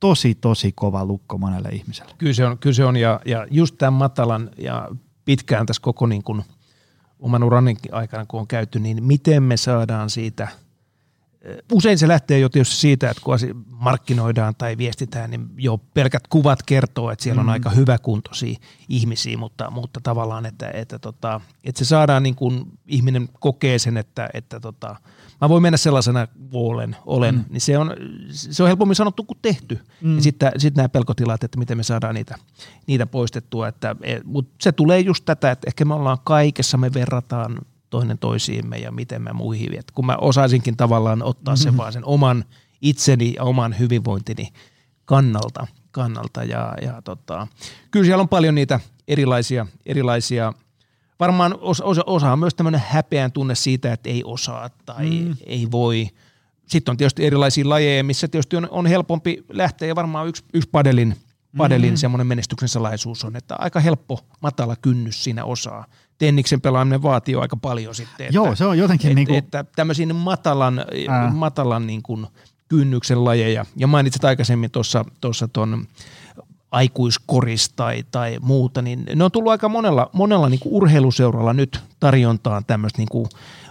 tosi, tosi kova lukko monelle ihmiselle. Kyllä se on, kyllä se on ja, ja just tämän matalan ja pitkään tässä koko niin kuin oman uran aikana, kun on käyty, niin miten me saadaan siitä – Usein se lähtee jo tietysti siitä, että kun markkinoidaan tai viestitään, niin jo pelkät kuvat kertoo, että siellä on mm. aika hyväkuntoisia ihmisiä, mutta, mutta tavallaan, että, että, tota, että se saadaan niin kuin ihminen kokee sen, että, että tota, mä voin mennä sellaisena olen, olen mm. niin se on, se on helpommin sanottu kuin tehty. Mm. Ja sitten sit nämä pelkotilat, että miten me saadaan niitä, niitä poistettua, että, et, mutta se tulee just tätä, että ehkä me ollaan kaikessa, me verrataan toinen toisiimme ja miten mä muihin. Et kun mä osaisinkin tavallaan ottaa sen mm-hmm. vaan sen oman itseni ja oman hyvinvointini kannalta. kannalta ja, ja tota, kyllä siellä on paljon niitä erilaisia, erilaisia varmaan osa, osa, osa on myös tämmöinen häpeän tunne siitä, että ei osaa tai mm. ei voi. Sitten on tietysti erilaisia lajeja, missä tietysti on, on helpompi lähteä ja varmaan yksi, yksi padelin, padelin mm. semmoinen menestyksen salaisuus on, että aika helppo matala kynnys siinä osaa tenniksen pelaaminen vaatii aika paljon sitten. Että, Joo, se on jotenkin että, niin kuin... Että tämmöisiin matalan, matalan niin kuin kynnyksen lajeja. Ja mainitsit aikaisemmin tuossa tuon aikuiskoris tai, tai muuta, niin ne on tullut aika monella, monella niin kuin urheiluseuralla nyt tarjontaan tämmöistä, niin kuin,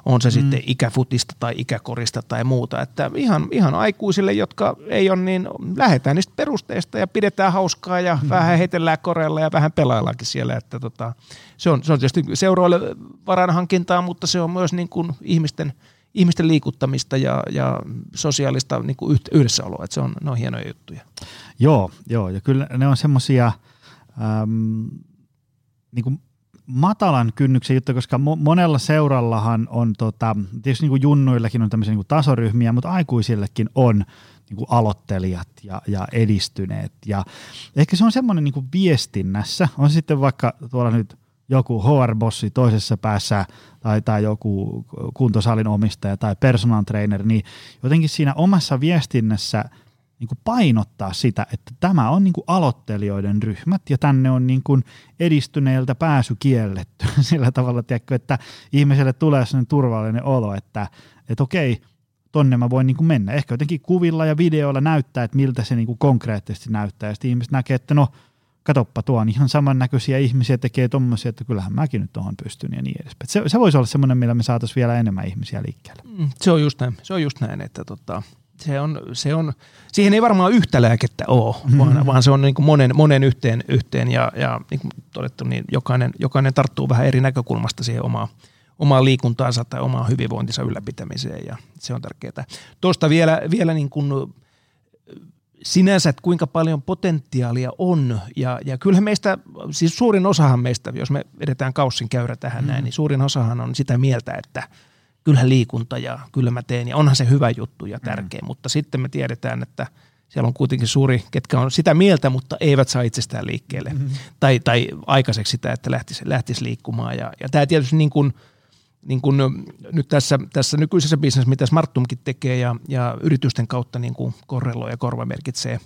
on se mm. sitten ikäfutista tai ikäkorista tai muuta, että ihan, ihan aikuisille, jotka ei ole niin, lähdetään niistä perusteista ja pidetään hauskaa ja mm. vähän heitellään korella ja vähän pelaillaankin siellä, että tota, se, on, se on tietysti seuroille varanhankintaa, mutta se on myös niin kuin ihmisten – ihmisten liikuttamista ja, ja sosiaalista niin kuin yhdessäoloa. Että se on, ne on hienoja juttuja. Joo, joo ja kyllä ne on semmoisia niin matalan kynnyksen juttu, koska monella seurallahan on, tota, tietysti niin kuin junnuillakin on tämmöisiä niin kuin tasoryhmiä, mutta aikuisillekin on niin kuin aloittelijat ja, ja edistyneet. Ja ehkä se on semmoinen niin kuin viestinnässä, on sitten vaikka tuolla nyt joku HR-bossi toisessa päässä tai, tai joku kuntosalin omistaja tai personal trainer, niin jotenkin siinä omassa viestinnässä niin kuin painottaa sitä, että tämä on niin kuin aloittelijoiden ryhmät ja tänne on niin kuin edistyneiltä pääsy kielletty sillä tavalla, tiedätkö, että ihmiselle tulee sellainen turvallinen olo, että, että okei, tonne mä voin niin kuin mennä. Ehkä jotenkin kuvilla ja videoilla näyttää, että miltä se niin kuin konkreettisesti näyttää ja sitten ihmiset näkee, että no – katoppa tuon ihan samannäköisiä ihmisiä tekee tuommoisia, että kyllähän mäkin nyt tuohon pystyn ja niin edespäin. Se, se voisi olla semmoinen, millä me saataisiin vielä enemmän ihmisiä liikkeelle. Mm, se on just näin, se on just näin että tota, se on, se on, siihen ei varmaan yhtä lääkettä ole, mm-hmm. vaan, vaan se on niin kuin monen, monen yhteen, yhteen ja, ja niin kuin todettu, niin jokainen, jokainen tarttuu vähän eri näkökulmasta siihen omaan, omaan liikuntaansa tai omaan hyvinvointinsa ylläpitämiseen ja se on tärkeää. Tuosta vielä, vielä niin kuin sinänsä, että kuinka paljon potentiaalia on. Ja, ja kyllähän meistä, siis suurin osahan meistä, jos me edetään kaussin käyrä tähän mm. näin, niin suurin osahan on sitä mieltä, että kyllähän liikunta ja kyllä mä teen ja onhan se hyvä juttu ja tärkeä. Mm. Mutta sitten me tiedetään, että siellä on kuitenkin suuri, ketkä on sitä mieltä, mutta eivät saa itsestään liikkeelle. Mm. Tai, tai aikaiseksi sitä, että lähtisi, lähtisi liikkumaan. Ja, ja tämä tietysti niin kuin – niin kuin nyt tässä, tässä nykyisessä bisnessä, mitä Smartumkin tekee ja, ja yritysten kautta niin kuin korreloi ja korva merkitsee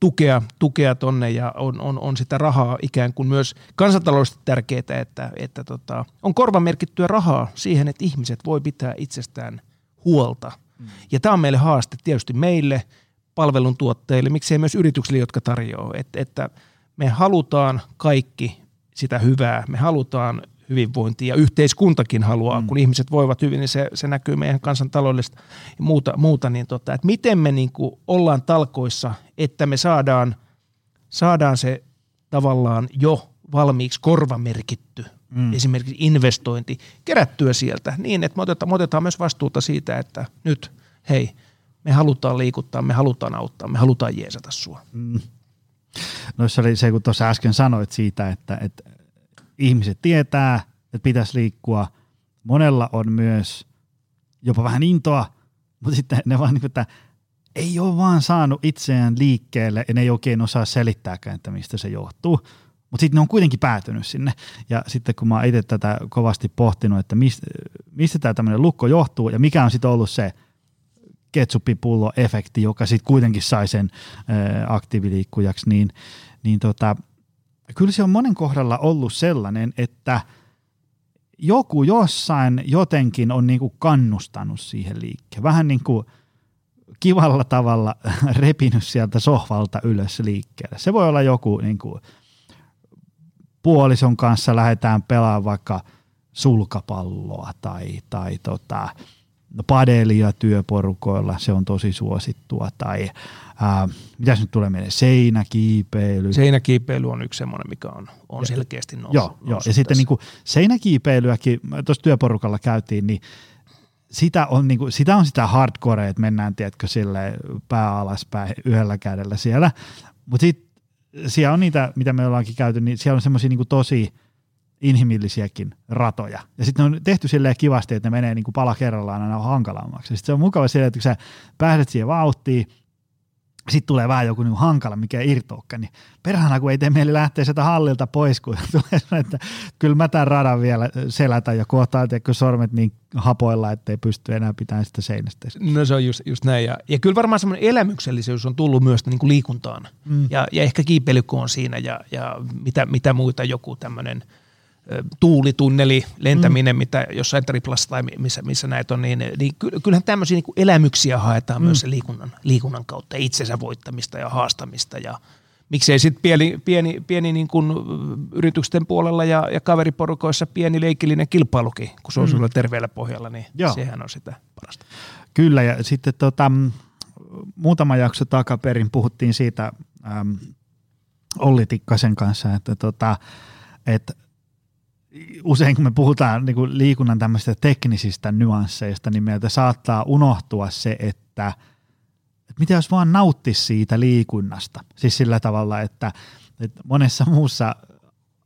tukea, tukea tonne ja on, on, on sitä rahaa ikään kuin myös kansantaloudellisesti tärkeää, että, että tota, on korvamerkittyä rahaa siihen, että ihmiset voi pitää itsestään huolta. Mm. Ja tämä on meille haaste tietysti meille, palveluntuottajille, miksei myös yrityksille, jotka tarjoaa, että, että me halutaan kaikki sitä hyvää, me halutaan hyvinvointia ja yhteiskuntakin haluaa, mm. kun ihmiset voivat hyvin, niin se, se näkyy meidän kansantaloudellista ja muuta, muuta niin tota, että miten me niin kuin ollaan talkoissa, että me saadaan, saadaan se tavallaan jo valmiiksi korvamerkitty mm. esimerkiksi investointi kerättyä sieltä niin, että me otetaan, me otetaan myös vastuuta siitä, että nyt hei, me halutaan liikuttaa, me halutaan auttaa, me halutaan jeesata sua. Mm. No se oli se, kun tuossa äsken sanoit siitä, että, että ihmiset tietää, että pitäisi liikkua. Monella on myös jopa vähän intoa, mutta sitten ne vaan niin että ei ole vaan saanut itseään liikkeelle ja ne ei oikein osaa selittääkään, että mistä se johtuu. Mutta sitten ne on kuitenkin päätynyt sinne. Ja sitten kun mä oon itse tätä kovasti pohtinut, että mistä, mistä tämä tämmöinen lukko johtuu ja mikä on sitten ollut se ketsuppipullo-efekti, joka sitten kuitenkin sai sen aktiiviliikkujaksi, niin, niin tota, kyllä se on monen kohdalla ollut sellainen, että joku jossain jotenkin on niinku kannustanut siihen liikkeen. Vähän niin kuin kivalla tavalla repinyt sieltä sohvalta ylös liikkeelle. Se voi olla joku niin kuin puolison kanssa lähdetään pelaamaan vaikka sulkapalloa tai, tai tota, padelia työporukoilla, se on tosi suosittua, tai ää, mitäs nyt tulee meille, seinäkiipeily. Seinäkiipeily on yksi semmoinen, mikä on, on selkeästi noussut. Joo, joo. ja sitten niin kuin seinäkiipeilyäkin, tuossa työporukalla käytiin, niin sitä on, niin kuin, sitä on sitä hardcore, että mennään, tiedätkö, sille pää alaspäin yhdellä kädellä siellä, mutta sitten siellä on niitä, mitä me ollaankin käyty, niin siellä on semmoisia niin tosi, inhimillisiäkin ratoja. Ja sitten on tehty silleen kivasti, että ne menee niin kuin pala kerrallaan aina hankalammaksi. Sitten se on mukava silleen, että kun sä pääset siihen vauhtiin, sitten tulee vähän joku niin hankala, mikä ei irtoukka, niin perhana kun ei tee mieli lähteä sieltä hallilta pois, kun tulee että kyllä mä tämän radan vielä selätän ja kohtaa, että sormet niin hapoilla, ettei pysty enää pitämään sitä seinästä. No se on just, just näin. Ja, ja kyllä varmaan semmoinen elämyksellisyys on tullut myös niin kuin liikuntaan. Mm. Ja, ja ehkä kiipeilyko on siinä ja, ja mitä, mitä muita joku tämmöinen – tuulitunneli, lentäminen, mm. mitä jossain triplassa tai missä, missä näitä on, niin, niin kyllähän tämmöisiä niin elämyksiä haetaan mm. myös liikunnan, liikunnan kautta, itsensä voittamista ja haastamista ja miksei sitten pieni, pieni, pieni niin kuin yritysten puolella ja, ja kaveriporukoissa pieni leikillinen kilpailukin, kun se on mm. sulla terveellä pohjalla, niin Joo. sehän on sitä parasta. Kyllä, ja sitten tota, muutama jakso takaperin puhuttiin siitä äm, Olli Tikkasen kanssa, että, tota, että usein kun me puhutaan niin kuin liikunnan tämmöisistä teknisistä nyansseista, niin meiltä saattaa unohtua se, että, että mitä jos vaan nauttisi siitä liikunnasta. Siis sillä tavalla, että, että monessa muussa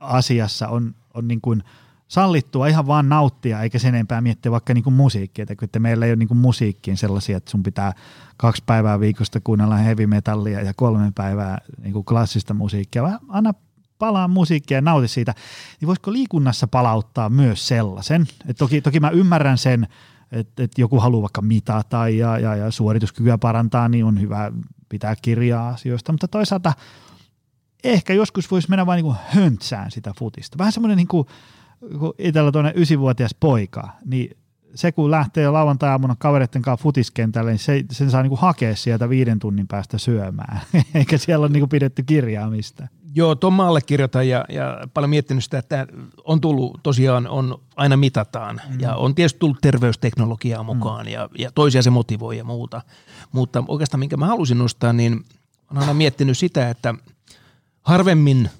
asiassa on, on niin kuin sallittua ihan vaan nauttia, eikä sen enempää miettiä vaikka niin kuin musiikkia, että meillä ei ole niin kuin musiikkiin sellaisia, että sun pitää kaksi päivää viikosta kuunnella heavy metallia ja kolme päivää niin kuin klassista musiikkia, vaan anna palaa musiikkia ja nauti siitä, niin voisiko liikunnassa palauttaa myös sellaisen? Et toki, toki mä ymmärrän sen, että et joku haluaa vaikka mitata ja, ja, ja suorituskykyä parantaa, niin on hyvä pitää kirjaa asioista, mutta toisaalta ehkä joskus voisi mennä vain niin höntsään sitä futista. Vähän semmoinen niin kuin, kun itsellä tuonne ysivuotias poika, niin se kun lähtee lauantai-aamuna kavereiden kanssa futiskentälle, niin se, sen saa niinku hakea sieltä viiden tunnin päästä syömään, eikä siellä ole niinku pidetty kirjaa mistä. Joo, tuon mä allekirjoitan ja, ja paljon miettinyt sitä, että on tullut tosiaan, on aina mitataan mm. ja on tietysti tullut terveysteknologiaa mm. mukaan mm. ja, ja toisia se motivoi ja muuta. Mutta oikeastaan minkä mä halusin nostaa, niin olen aina miettinyt sitä, että harvemmin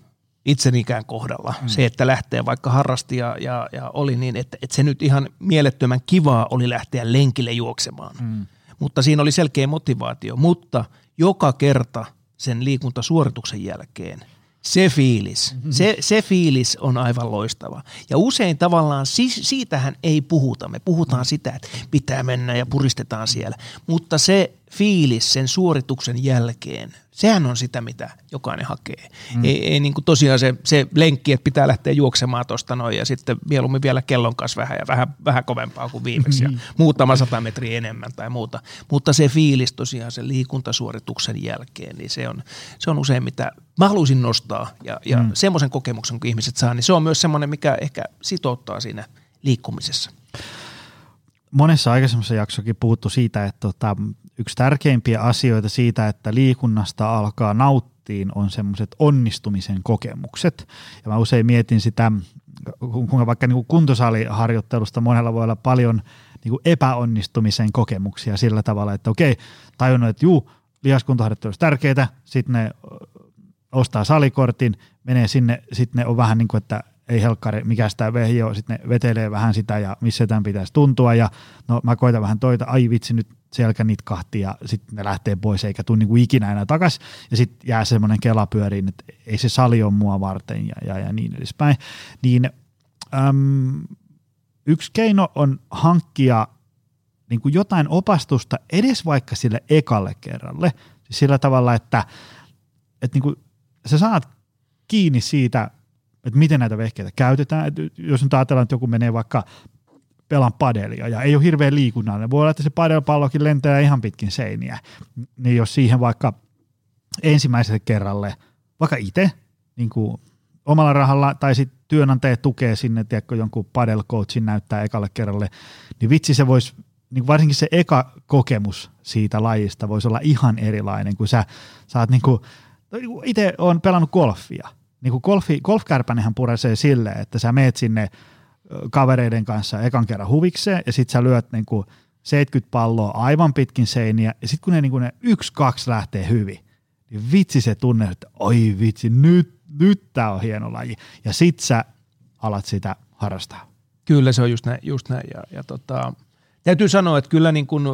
itsenikään kohdalla. Mm. Se, että lähtee vaikka harrasti ja, ja, ja oli niin, että, että se nyt ihan mielettömän kivaa oli lähteä lenkille juoksemaan. Mm. Mutta siinä oli selkeä motivaatio. Mutta joka kerta sen liikuntasuorituksen jälkeen – se fiilis, mm-hmm. se, se fiilis on aivan loistava. Ja usein tavallaan si, siitähän ei puhuta. Me puhutaan mm. sitä, että pitää mennä ja puristetaan siellä. Mutta se fiilis sen suorituksen jälkeen, sehän on sitä, mitä jokainen hakee. Mm. Ei, ei niin kuin tosiaan se, se lenkki, että pitää lähteä juoksemaan tuosta noin ja sitten mieluummin vielä kellon kanssa vähän ja vähän, vähän kovempaa kuin viimeksi ja mm. muutama sata metriä enemmän tai muuta. Mutta se fiilis tosiaan sen liikuntasuorituksen jälkeen, niin se on, se on usein mitä mä haluaisin nostaa ja, ja mm. semmoisen kokemuksen, kun ihmiset saa, niin se on myös semmoinen, mikä ehkä sitouttaa siinä liikkumisessa monessa aikaisemmassa jaksokin puhuttu siitä, että tota, yksi tärkeimpiä asioita siitä, että liikunnasta alkaa nauttiin, on semmoiset onnistumisen kokemukset. Ja mä usein mietin sitä, kuinka vaikka niin kuin kuntosaliharjoittelusta monella voi olla paljon niin kuin epäonnistumisen kokemuksia sillä tavalla, että okei, tajunnut, että juu, lihaskuntoharjoittelu on tärkeää, sitten ne ostaa salikortin, menee sinne, sitten ne on vähän niin kuin, että ei helkkari, mikä sitä vehjo, sitten ne vetelee vähän sitä ja missä tämän pitäisi tuntua ja no mä koitan vähän toita, ai vitsi nyt selkä nitkahti ja sitten ne lähtee pois eikä tule niinku ikinä enää takaisin ja sitten jää semmoinen kela pyöriin, että ei se sali ole mua varten ja, ja, ja niin edespäin. Niin äm, yksi keino on hankkia niin jotain opastusta edes vaikka sille ekalle kerralle, siis sillä tavalla, että, että niin sä saat kiinni siitä että miten näitä vehkeitä käytetään. Et jos nyt ajatellaan, että joku menee vaikka pelan padelia ja ei ole hirveän liikunnallinen, voi olla, että se padelpallokin lentää ihan pitkin seiniä, niin jos siihen vaikka ensimmäiselle kerralle, vaikka itse niin kuin omalla rahalla tai sitten työnantaja tukee sinne, tiedätkö, jonkun padel coachin näyttää ekalle kerralle, niin vitsi se voisi, niin varsinkin se eka kokemus siitä lajista voisi olla ihan erilainen, kun sä saat niin kuin, itse on pelannut golfia, niin kuin golfi, golfkärpänenhän puresee silleen, että sä meet sinne kavereiden kanssa ekan kerran huvikseen ja sit sä lyöt niin kuin 70 palloa aivan pitkin seiniä ja sitten kun ne, niin kuin ne yksi, kaksi lähtee hyvin, niin vitsi se tunne, että oi vitsi, nyt, nyt tää on hieno laji. Ja sit sä alat sitä harrastaa. Kyllä se on just näin. Just näin. Ja, ja tota, täytyy sanoa, että kyllä niin kuin,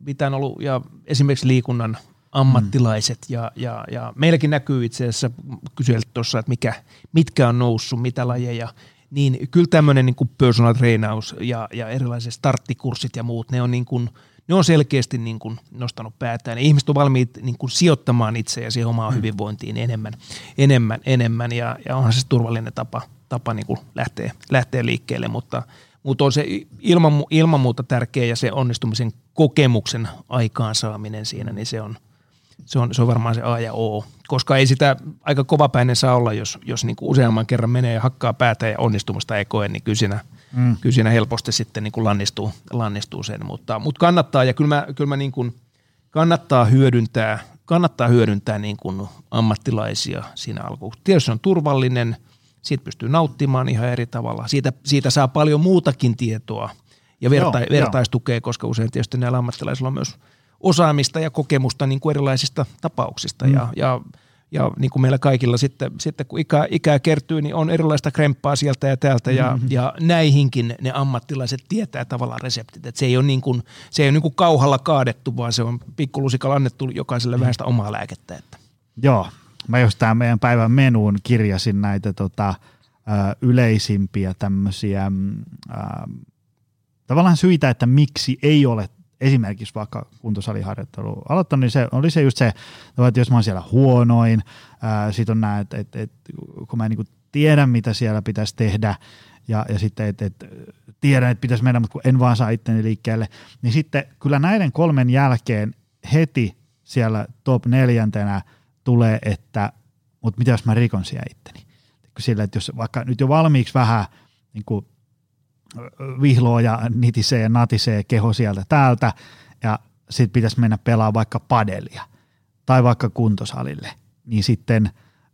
mitä on ollut, ja esimerkiksi liikunnan ammattilaiset mm. ja, ja, ja meilläkin näkyy itse asiassa, kyselty tuossa, että mikä, mitkä on noussut, mitä lajeja, niin kyllä tämmöinen niin kuin personal trainaus ja, ja erilaiset starttikurssit ja muut, ne on, niin kuin, ne on selkeästi niin kuin nostanut päätään. Ja ihmiset on valmiit niin kuin sijoittamaan itse ja siihen omaan mm. hyvinvointiin enemmän, enemmän, enemmän ja, ja onhan se turvallinen tapa, tapa niin kuin lähteä, lähteä liikkeelle, mutta, mutta on se ilman, ilman muuta tärkeä ja se onnistumisen kokemuksen aikaansaaminen siinä, niin se on – se on, se on varmaan se A ja O, koska ei sitä aika kovapäinen saa olla, jos, jos niin kuin useamman kerran menee ja hakkaa päätä ja onnistumista ei koe, niin kyllä siinä, mm. kyllä siinä helposti sitten niin kuin lannistuu, lannistuu sen, mutta, mutta kannattaa ja kyllä mä, kyllä mä niin kuin kannattaa hyödyntää kannattaa hyödyntää niin kuin ammattilaisia siinä alkuun. Tietysti se on turvallinen, siitä pystyy nauttimaan ihan eri tavalla. Siitä, siitä saa paljon muutakin tietoa ja verta, Joo, vertaistukea, koska usein tietysti näillä ammattilaisilla on myös osaamista ja kokemusta niin kuin erilaisista tapauksista. Mm. Ja, ja ja niin kuin meillä kaikilla sitten, sitten kun ikä, ikää kertyy, niin on erilaista kremppaa sieltä ja täältä ja, mm-hmm. ja näihinkin ne ammattilaiset tietää tavallaan reseptit. että se ei ole, niin kuin, se ei ole niin kuin kauhalla kaadettu, vaan se on pikkulusikalla annettu jokaiselle mm. vähän sitä omaa lääkettä. Että. Joo, mä just tämän meidän päivän menuun kirjasin näitä tota, yleisimpiä tämmöisiä tavallaan syitä, että miksi ei ole esimerkiksi vaikka kuntosaliharjoittelu aloittanut, niin se oli se just se, että jos mä oon siellä huonoin, sitten on nämä, että, että, että kun mä en niin tiedä, mitä siellä pitäisi tehdä, ja, ja sitten, että, että tiedän, että pitäisi mennä, mutta kun en vaan saa itteni liikkeelle, niin sitten kyllä näiden kolmen jälkeen heti siellä top neljäntenä tulee, että mutta mitä jos mä rikon siellä itteni. Sillä, että jos vaikka nyt jo valmiiksi vähän niin kuin vihloa ja nitisee ja natisee keho sieltä täältä ja sitten pitäisi mennä pelaamaan vaikka padelia tai vaikka kuntosalille, niin sitten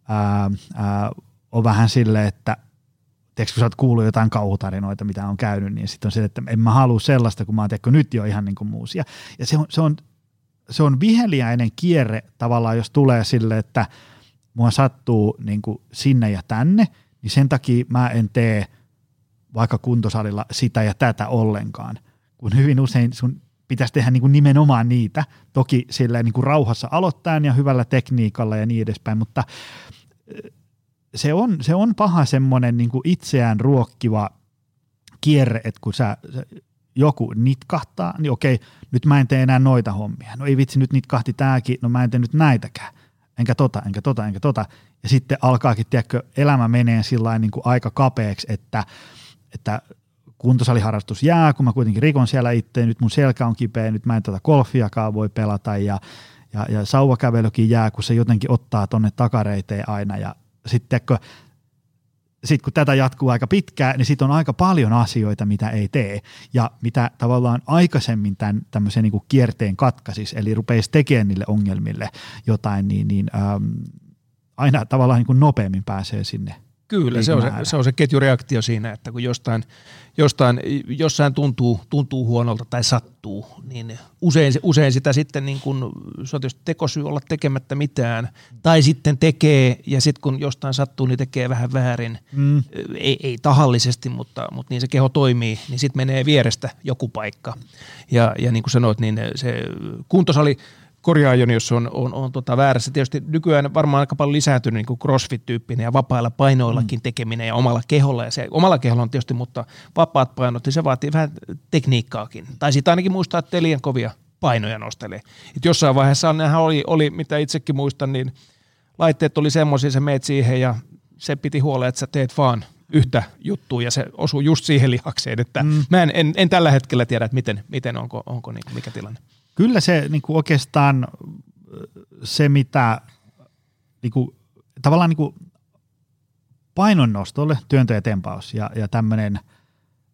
ää, ää, on vähän silleen, että tiedätkö, kun sä oot kuullut jotain kauhutarinoita, mitä on käynyt, niin sitten on se, että en mä halua sellaista, kun mä oon tiedätkö, nyt jo ihan niin kuin muusia. Ja se on, se on, se on viheliäinen kierre tavallaan, jos tulee sille, että mua sattuu niin kuin sinne ja tänne, niin sen takia mä en tee – vaikka kuntosalilla sitä ja tätä ollenkaan, kun hyvin usein sun pitäisi tehdä niin kuin nimenomaan niitä, toki sillä niin kuin rauhassa aloittaen ja hyvällä tekniikalla ja niin edespäin, mutta se on, se on paha semmoinen niin kuin itseään ruokkiva kierre, että kun sä joku nitkahtaa, niin okei, nyt mä en tee enää noita hommia. No ei vitsi, nyt nitkahti tääkin, no mä en tee nyt näitäkään. Enkä tota, enkä tota, enkä tota. Ja sitten alkaakin, tiedätkö, elämä menee sillä niin kuin aika kapeaksi, että – että kuntosaliharrastus jää, kun mä kuitenkin rikon siellä itse, nyt mun selkä on kipeä, nyt mä en tätä golfiakaan voi pelata ja, ja, ja sauvakävelykin jää, kun se jotenkin ottaa tonne takareiteen aina ja sitten kun, sit kun tätä jatkuu aika pitkään, niin sitten on aika paljon asioita, mitä ei tee ja mitä tavallaan aikaisemmin tämän tämmöisen niin kuin kierteen katkaisis, eli rupeisi tekemään niille ongelmille jotain, niin, niin ähm, aina tavallaan niin kuin nopeammin pääsee sinne Kyllä, se on se, se on se ketjureaktio siinä, että kun jostain, jostain jossain tuntuu, tuntuu huonolta tai sattuu, niin usein, usein sitä sitten niin kun, se on tietysti tekosyy olla tekemättä mitään, tai sitten tekee, ja sitten kun jostain sattuu, niin tekee vähän väärin, mm. ei, ei tahallisesti, mutta, mutta niin se keho toimii, niin sitten menee vierestä joku paikka. Ja, ja niin kuin sanoit, niin se kuntosali, korjaajon, jos on, on, on tota väärässä. Tietysti nykyään varmaan aika paljon lisääntynyt niin kuin crossfit-tyyppinen ja vapailla painoillakin mm. tekeminen ja omalla keholla. Ja se, omalla keholla on tietysti, mutta vapaat painot, niin se vaatii vähän tekniikkaakin. Tai sitten ainakin muistaa, että liian kovia painoja nostelee. Et jossain vaiheessa nehän oli, oli, mitä itsekin muistan, niin laitteet oli semmoisia, se meet siihen ja se piti huoleen, että sä teet vaan yhtä juttua ja se osuu just siihen lihakseen, että mm. mä en, en, en, tällä hetkellä tiedä, että miten, miten onko, onko niin, mikä tilanne. Kyllä se niin kuin oikeastaan se, mitä niin kuin, tavallaan niin kuin painonnostolle työntö ja tempaus ja, ja tämmöinen,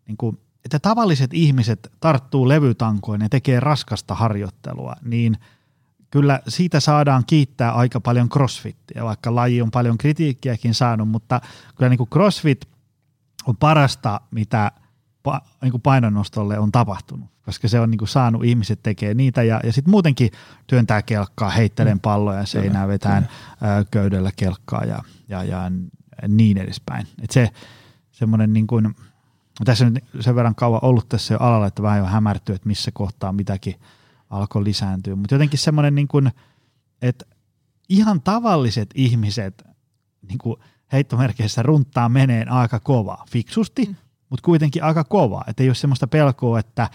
niin kuin, että tavalliset ihmiset tarttuu levytankoin ja tekee raskasta harjoittelua, niin kyllä siitä saadaan kiittää aika paljon crossfittiä, vaikka laji on paljon kritiikkiäkin saanut, mutta kyllä niin kuin crossfit on parasta, mitä pa, niin kuin painonnostolle on tapahtunut, koska se on niin kuin saanut ihmiset tekee niitä ja, ja sitten muutenkin työntää kelkkaa, heittelen mm. palloja seinään, vetään kyllä. köydellä kelkkaa ja, ja, ja niin edespäin. Et se semmoinen niin kuin, tässä on sen verran kauan ollut tässä jo alalla, että vähän jo hämärtyy, että missä kohtaa mitäkin alkoi lisääntyä, mutta jotenkin semmoinen niin kuin, että ihan tavalliset ihmiset niin kuin heittomerkeissä runttaa meneen aika kova, fiksusti, mm mutta kuitenkin aika kova, että ei ole semmoista pelkoa, että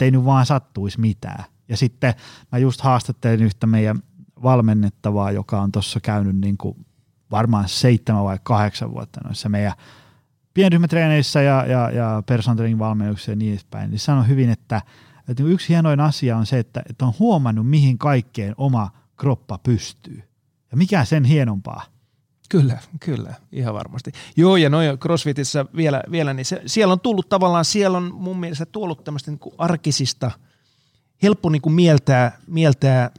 ei nyt vaan sattuisi mitään. Ja sitten mä just haastattelin yhtä meidän valmennettavaa, joka on tuossa käynyt niin kuin varmaan seitsemän vai kahdeksan vuotta noissa meidän pienryhmätreeneissä ja, ja, ja personal valmennuksessa ja niin edespäin, niin sanoi hyvin, että, että yksi hienoin asia on se, että, että on huomannut, mihin kaikkeen oma kroppa pystyy. Ja mikä sen hienompaa Kyllä, kyllä, ihan varmasti. Joo, ja noin CrossFitissä vielä, vielä niin se, siellä on tullut tavallaan, siellä on mun mielestä tullut tämmöistä niin arkisista, helppo niin kuin mieltää, mieltää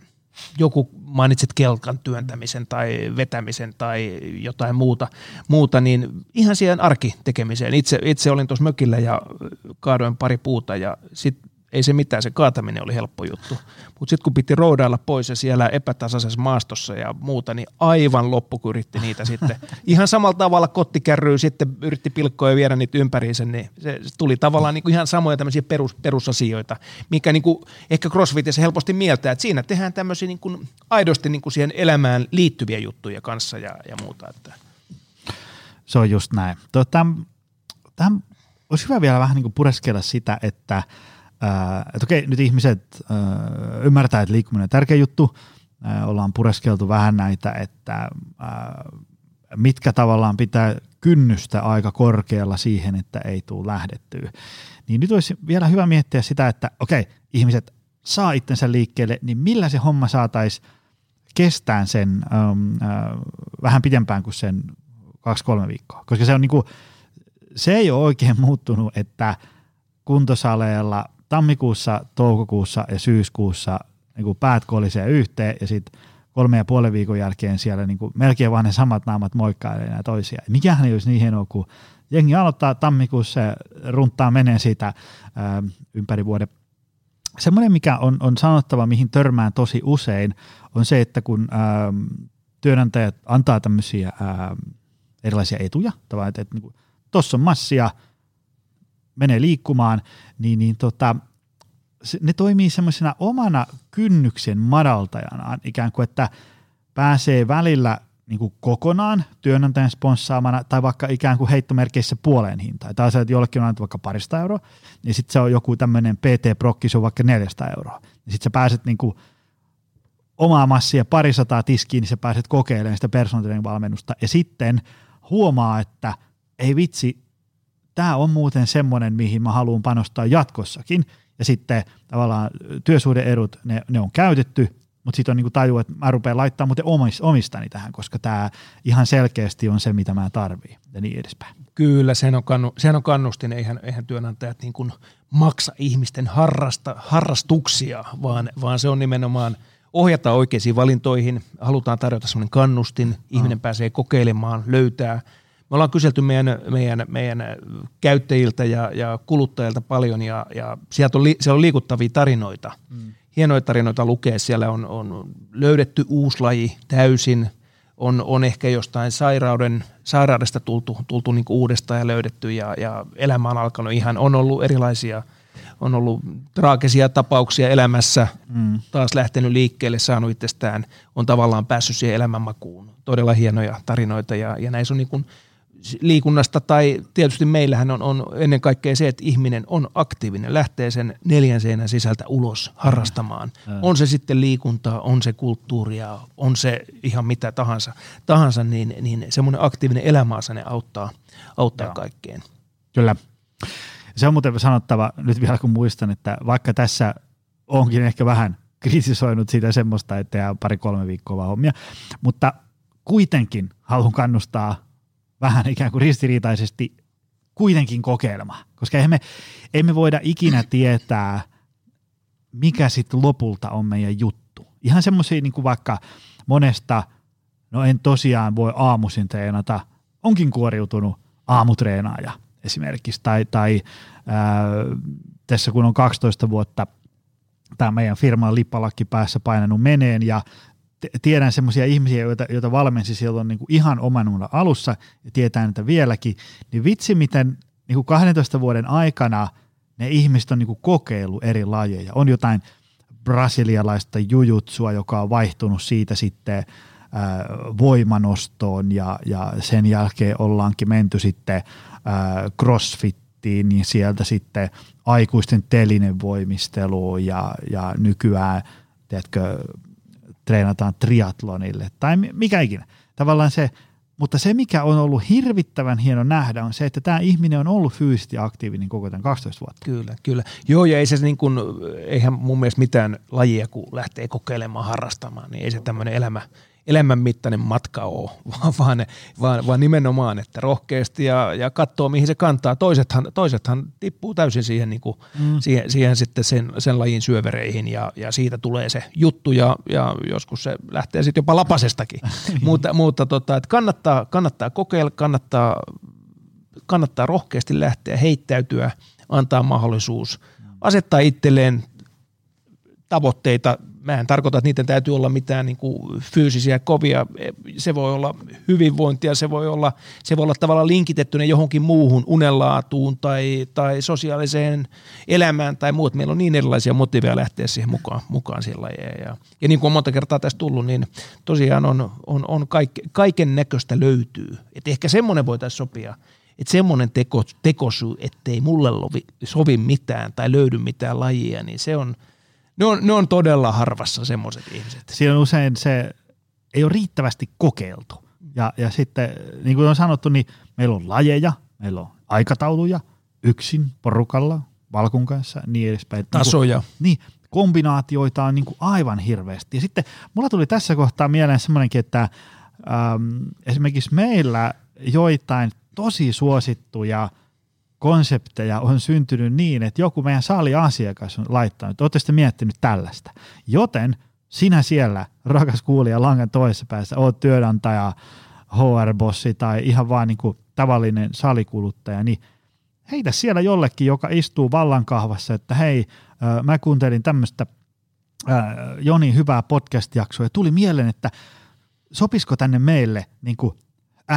joku mainitsit kelkan työntämisen tai vetämisen tai jotain muuta, muuta niin ihan siihen arkitekemiseen. Itse, itse olin tuossa mökillä ja kaadoin pari puuta ja sitten ei se mitään, se kaataminen oli helppo juttu. Mutta sitten kun piti roudailla pois ja siellä epätasaisessa maastossa ja muuta, niin aivan loppu, kun yritti niitä sitten. Ihan samalla tavalla kottikärryy sitten yritti pilkkoa ja viedä niitä ympäriinsä, niin se, se tuli tavallaan niin kuin ihan samoja tämmöisiä perus, perusasioita, mikä niin kuin ehkä CrossFitissä helposti mieltää, että siinä tehdään tämmöisiä niin kuin aidosti niin kuin siihen elämään liittyviä juttuja kanssa ja, ja muuta. Että. Se on just näin. Tota, tähän olisi hyvä vielä vähän niin kuin pureskella sitä, että – että okei, nyt ihmiset ymmärtää, että liikkuminen on tärkeä juttu. Ollaan pureskeltu vähän näitä, että mitkä tavallaan pitää kynnystä aika korkealla siihen, että ei tule lähdettyä. Niin nyt olisi vielä hyvä miettiä sitä, että okei, ihmiset saa itsensä liikkeelle, niin millä se homma saataisiin kestään sen ähm, äh, vähän pidempään kuin sen kaksi-kolme viikkoa. Koska se on niinku, se ei ole oikein muuttunut, että kuntosaleella tammikuussa, toukokuussa ja syyskuussa niin kuin päät kolisee yhteen ja sitten kolme ja puolen viikon jälkeen siellä niin kuin melkein vaan ne samat naamat moikkailee enää toisia. Mikähän ei olisi niin hienoa, kun jengi aloittaa tammikuussa ja runttaa menee siitä ää, ympäri vuoden. Semmoinen, mikä on, on sanottava, mihin törmään tosi usein, on se, että kun ää, työnantajat antaa tämmöisiä ää, erilaisia etuja, tavallaan, että, että niin tuossa on massia – menee liikkumaan, niin, niin tota, se, ne toimii semmoisena omana kynnyksen madaltajana, ikään kuin, että pääsee välillä niin kuin kokonaan työnantajan sponssaamana tai vaikka ikään kuin heittomerkeissä puoleen hintaan. Tai että jollekin on annettu vaikka parista euroa, niin sitten se on joku tämmöinen PT-prokki, se on vaikka 400 euroa. Niin sitten sä pääset niin kuin omaa massia parisataa tiskiin, niin sä pääset kokeilemaan sitä personal valmennusta ja sitten huomaa, että ei vitsi, tämä on muuten semmoinen, mihin mä haluan panostaa jatkossakin. Ja sitten tavallaan työsuhdeerut, ne, ne on käytetty, mutta sitten on niinku taju, että mä rupean laittamaan muuten omistani tähän, koska tämä ihan selkeästi on se, mitä mä tarviin ja niin edespäin. Kyllä, sehän on, kannu, sehän on kannustin, eihän, eihän työnantajat niin kuin maksa ihmisten harrasta, harrastuksia, vaan, vaan se on nimenomaan ohjata oikeisiin valintoihin, halutaan tarjota sellainen kannustin, ihminen pääsee kokeilemaan, löytää – me ollaan kyselty meidän, meidän, meidän käyttäjiltä ja, ja kuluttajilta paljon ja, ja sieltä on, li, siellä on liikuttavia tarinoita. Mm. Hienoja tarinoita lukee. Siellä on, on löydetty uusi laji täysin. On, on ehkä jostain sairauden, sairaudesta tultu, tultu niin uudestaan ja löydetty ja, ja elämä on alkanut ihan, on ollut erilaisia – on ollut traagisia tapauksia elämässä, mm. taas lähtenyt liikkeelle, saanut itsestään, on tavallaan päässyt siihen elämänmakuun. Todella hienoja tarinoita ja, ja näissä on niin kuin liikunnasta tai tietysti meillähän on, on ennen kaikkea se, että ihminen on aktiivinen, lähtee sen neljän seinän sisältä ulos harrastamaan. Mm. On se sitten liikuntaa, on se kulttuuria, on se ihan mitä tahansa, tahansa niin, niin semmoinen aktiivinen elämäasenne auttaa, auttaa kaikkeen. Kyllä. Se on muuten sanottava nyt vielä kun muistan, että vaikka tässä onkin ehkä vähän kritisoinut sitä semmoista, että jää pari-kolme viikkoa vaan hommia, mutta kuitenkin haluan kannustaa vähän ikään kuin ristiriitaisesti kuitenkin kokeilemaan, koska eihän me, ei me voida ikinä tietää, mikä sitten lopulta on meidän juttu. Ihan semmoisia niin vaikka monesta, no en tosiaan voi aamuisin treenata, onkin kuoriutunut aamutreenaaja esimerkiksi, tai, tai ää, tässä kun on 12 vuotta tämä meidän firman lippalakki päässä painanut meneen ja tiedän semmoisia ihmisiä, joita, joita valmensi silloin niin kuin ihan oman alussa ja tietää niitä vieläkin, niin vitsi miten niin kuin 12 vuoden aikana ne ihmiset on niin kuin kokeillut eri lajeja. On jotain brasilialaista jujutsua, joka on vaihtunut siitä sitten ää, voimanostoon ja, ja sen jälkeen ollaankin menty sitten ää, crossfittiin, niin sieltä sitten aikuisten telinevoimisteluun ja, ja nykyään tiedätkö, treenataan triatlonille tai mikä ikinä. Tavallaan se, mutta se mikä on ollut hirvittävän hieno nähdä on se, että tämä ihminen on ollut fyysisesti aktiivinen koko tämän 12 vuotta. Kyllä, kyllä. Joo ja ei se niin kuin, eihän mun mielestä mitään lajia kun lähtee kokeilemaan, harrastamaan, niin ei se tämmöinen elämä, elämänmittainen matka ole, vaan, vaan, vaan, vaan nimenomaan, että rohkeasti ja, ja katsoo, mihin se kantaa. Toisethan, toisethan tippuu täysin siihen, niin kuin, mm. siihen, siihen sitten sen, sen lajin syövereihin ja, ja siitä tulee se juttu ja, ja joskus se lähtee sitten jopa lapasestakin. mutta mutta tota, että kannattaa, kannattaa kokeilla, kannattaa, kannattaa rohkeasti lähteä, heittäytyä, antaa mahdollisuus, asettaa itselleen tavoitteita. Mä en tarkoita, että niiden täytyy olla mitään niin kuin fyysisiä kovia. Se voi olla hyvinvointia, se voi olla, se voi olla tavallaan linkitettynä johonkin muuhun unenlaatuun tai, tai sosiaaliseen elämään tai muut. Meillä on niin erilaisia motiiveja lähteä siihen mukaan, mukaan sillä ja, ja, ja niin kuin on monta kertaa tässä tullut, niin tosiaan on, on, on kaik, kaiken näköistä löytyy. Et ehkä semmoinen voitaisiin sopia, että semmoinen teko, tekosyy, ettei mulle lovi, sovi mitään tai löydy mitään lajia, niin se on – ne on, ne on todella harvassa semmoiset ihmiset. Siinä on usein se, ei ole riittävästi kokeiltu. Ja, ja sitten, niin kuin on sanottu, niin meillä on lajeja, meillä on aikatauluja, yksin, porukalla, valkun kanssa, niin edespäin. Tasoja. Niin, niin kombinaatioita on niin kuin aivan hirveästi. Ja sitten mulla tuli tässä kohtaa mieleen semmoinenkin, että äm, esimerkiksi meillä joitain tosi suosittuja – konsepteja on syntynyt niin, että joku meidän saliasiakas on laittanut, olette miettinyt tällaista. Joten sinä siellä, rakas kuulija langan toisessa päässä, oot työnantaja, HR-bossi tai ihan vaan niin kuin tavallinen salikuluttaja, niin heitä siellä jollekin, joka istuu vallankahvassa, että hei, mä kuuntelin tämmöistä Joni hyvää podcast-jaksoa ja tuli mieleen, että sopisiko tänne meille niin kuin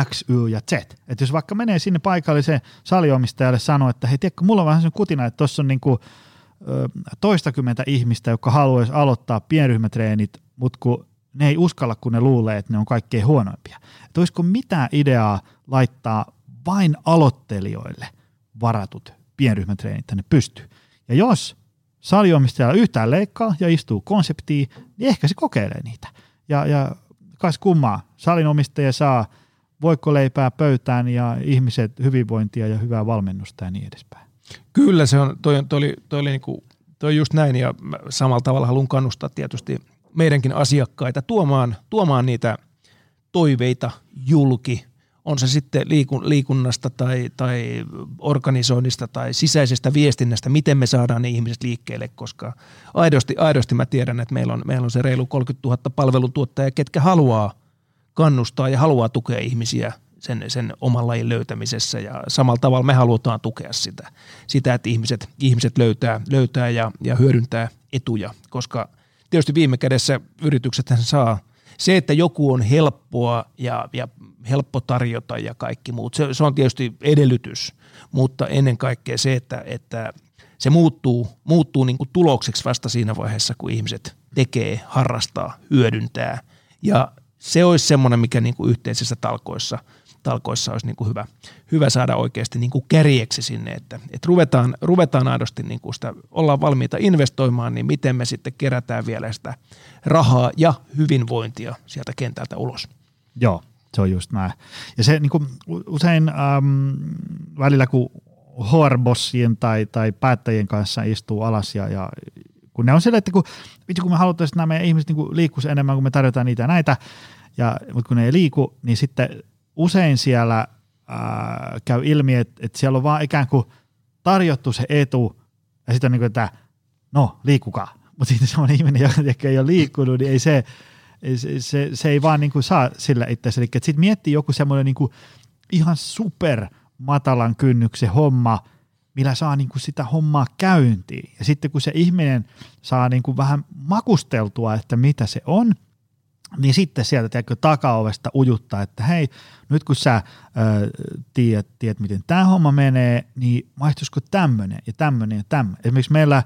X, Y ja Z. Että jos vaikka menee sinne paikalliseen saliomistajalle sanoo, että hei, tiedätkö, mulla on vähän sen kutina, että tuossa on niinku, ö, toistakymmentä ihmistä, jotka haluaisi aloittaa pienryhmätreenit, mutta kun ne ei uskalla, kun ne luulee, että ne on kaikkein huonoimpia. Että olisiko mitään ideaa laittaa vain aloittelijoille varatut pienryhmätreenit tänne pystyy. Ja jos saliomistajalla yhtään leikkaa ja istuu konseptiin, niin ehkä se kokeilee niitä. Ja, ja kas kummaa, salinomistaja saa – voiko leipää pöytään ja ihmiset hyvinvointia ja hyvää valmennusta ja niin edespäin. Kyllä se on, toi, toi oli, toi oli niinku, toi just näin ja samalla tavalla haluan kannustaa tietysti meidänkin asiakkaita tuomaan, tuomaan niitä toiveita julki, on se sitten liikun, liikunnasta tai, tai organisoinnista tai sisäisestä viestinnästä, miten me saadaan ne ihmiset liikkeelle, koska aidosti, aidosti mä tiedän, että meillä on, meillä on se reilu 30 000 palveluntuottajaa, ketkä haluaa kannustaa ja haluaa tukea ihmisiä sen, sen oman lajin löytämisessä. Ja samalla tavalla me halutaan tukea sitä, sitä että ihmiset, ihmiset löytää, löytää ja, ja hyödyntää etuja, koska tietysti viime kädessä yritykset saa se, että joku on helppoa ja, ja helppo tarjota ja kaikki muut, se, se on tietysti edellytys, mutta ennen kaikkea se, että, että se muuttuu, muuttuu niin kuin tulokseksi vasta siinä vaiheessa, kun ihmiset tekee, harrastaa, hyödyntää ja se olisi semmoinen, mikä niin kuin yhteisissä talkoissa, talkoissa olisi niin kuin hyvä, hyvä saada oikeasti niin kuin kärjeksi sinne, että, että ruvetaan, ruvetaan aidosti niin kuin sitä, ollaan valmiita investoimaan, niin miten me sitten kerätään vielä sitä rahaa ja hyvinvointia sieltä kentältä ulos. Joo, se on just näin. Ja se niin kuin usein äm, välillä, kun HR-bossien tai, tai päättäjien kanssa istuu alas ja, ja kun ne on sille, että kun, vitsi, kun me haluttaisiin, että nämä meidän ihmiset niin liikkuisi enemmän, kun me tarjotaan niitä ja näitä, ja, mutta kun ne ei liiku, niin sitten usein siellä ää, käy ilmi, että, että siellä on vaan ikään kuin tarjottu se etu, ja sitten on niin kuin, että no, liikukaa. Mutta sitten semmoinen ihminen, joka ei ole liikkunut, niin ei se, se, se, se ei vaan niin kuin saa sillä itse Eli sitten miettii joku semmoinen niin ihan super matalan kynnyksen homma – millä saa niin kuin sitä hommaa käyntiin. Ja sitten kun se ihminen saa niin kuin vähän makusteltua, että mitä se on, niin sitten sieltä tiedätkö, takaovesta ujuttaa, että hei, nyt kun sä ö, tiedät, tiedät, miten tämä homma menee, niin maihtuisiko tämmöinen ja tämmöinen ja tämmöinen. Esimerkiksi meillä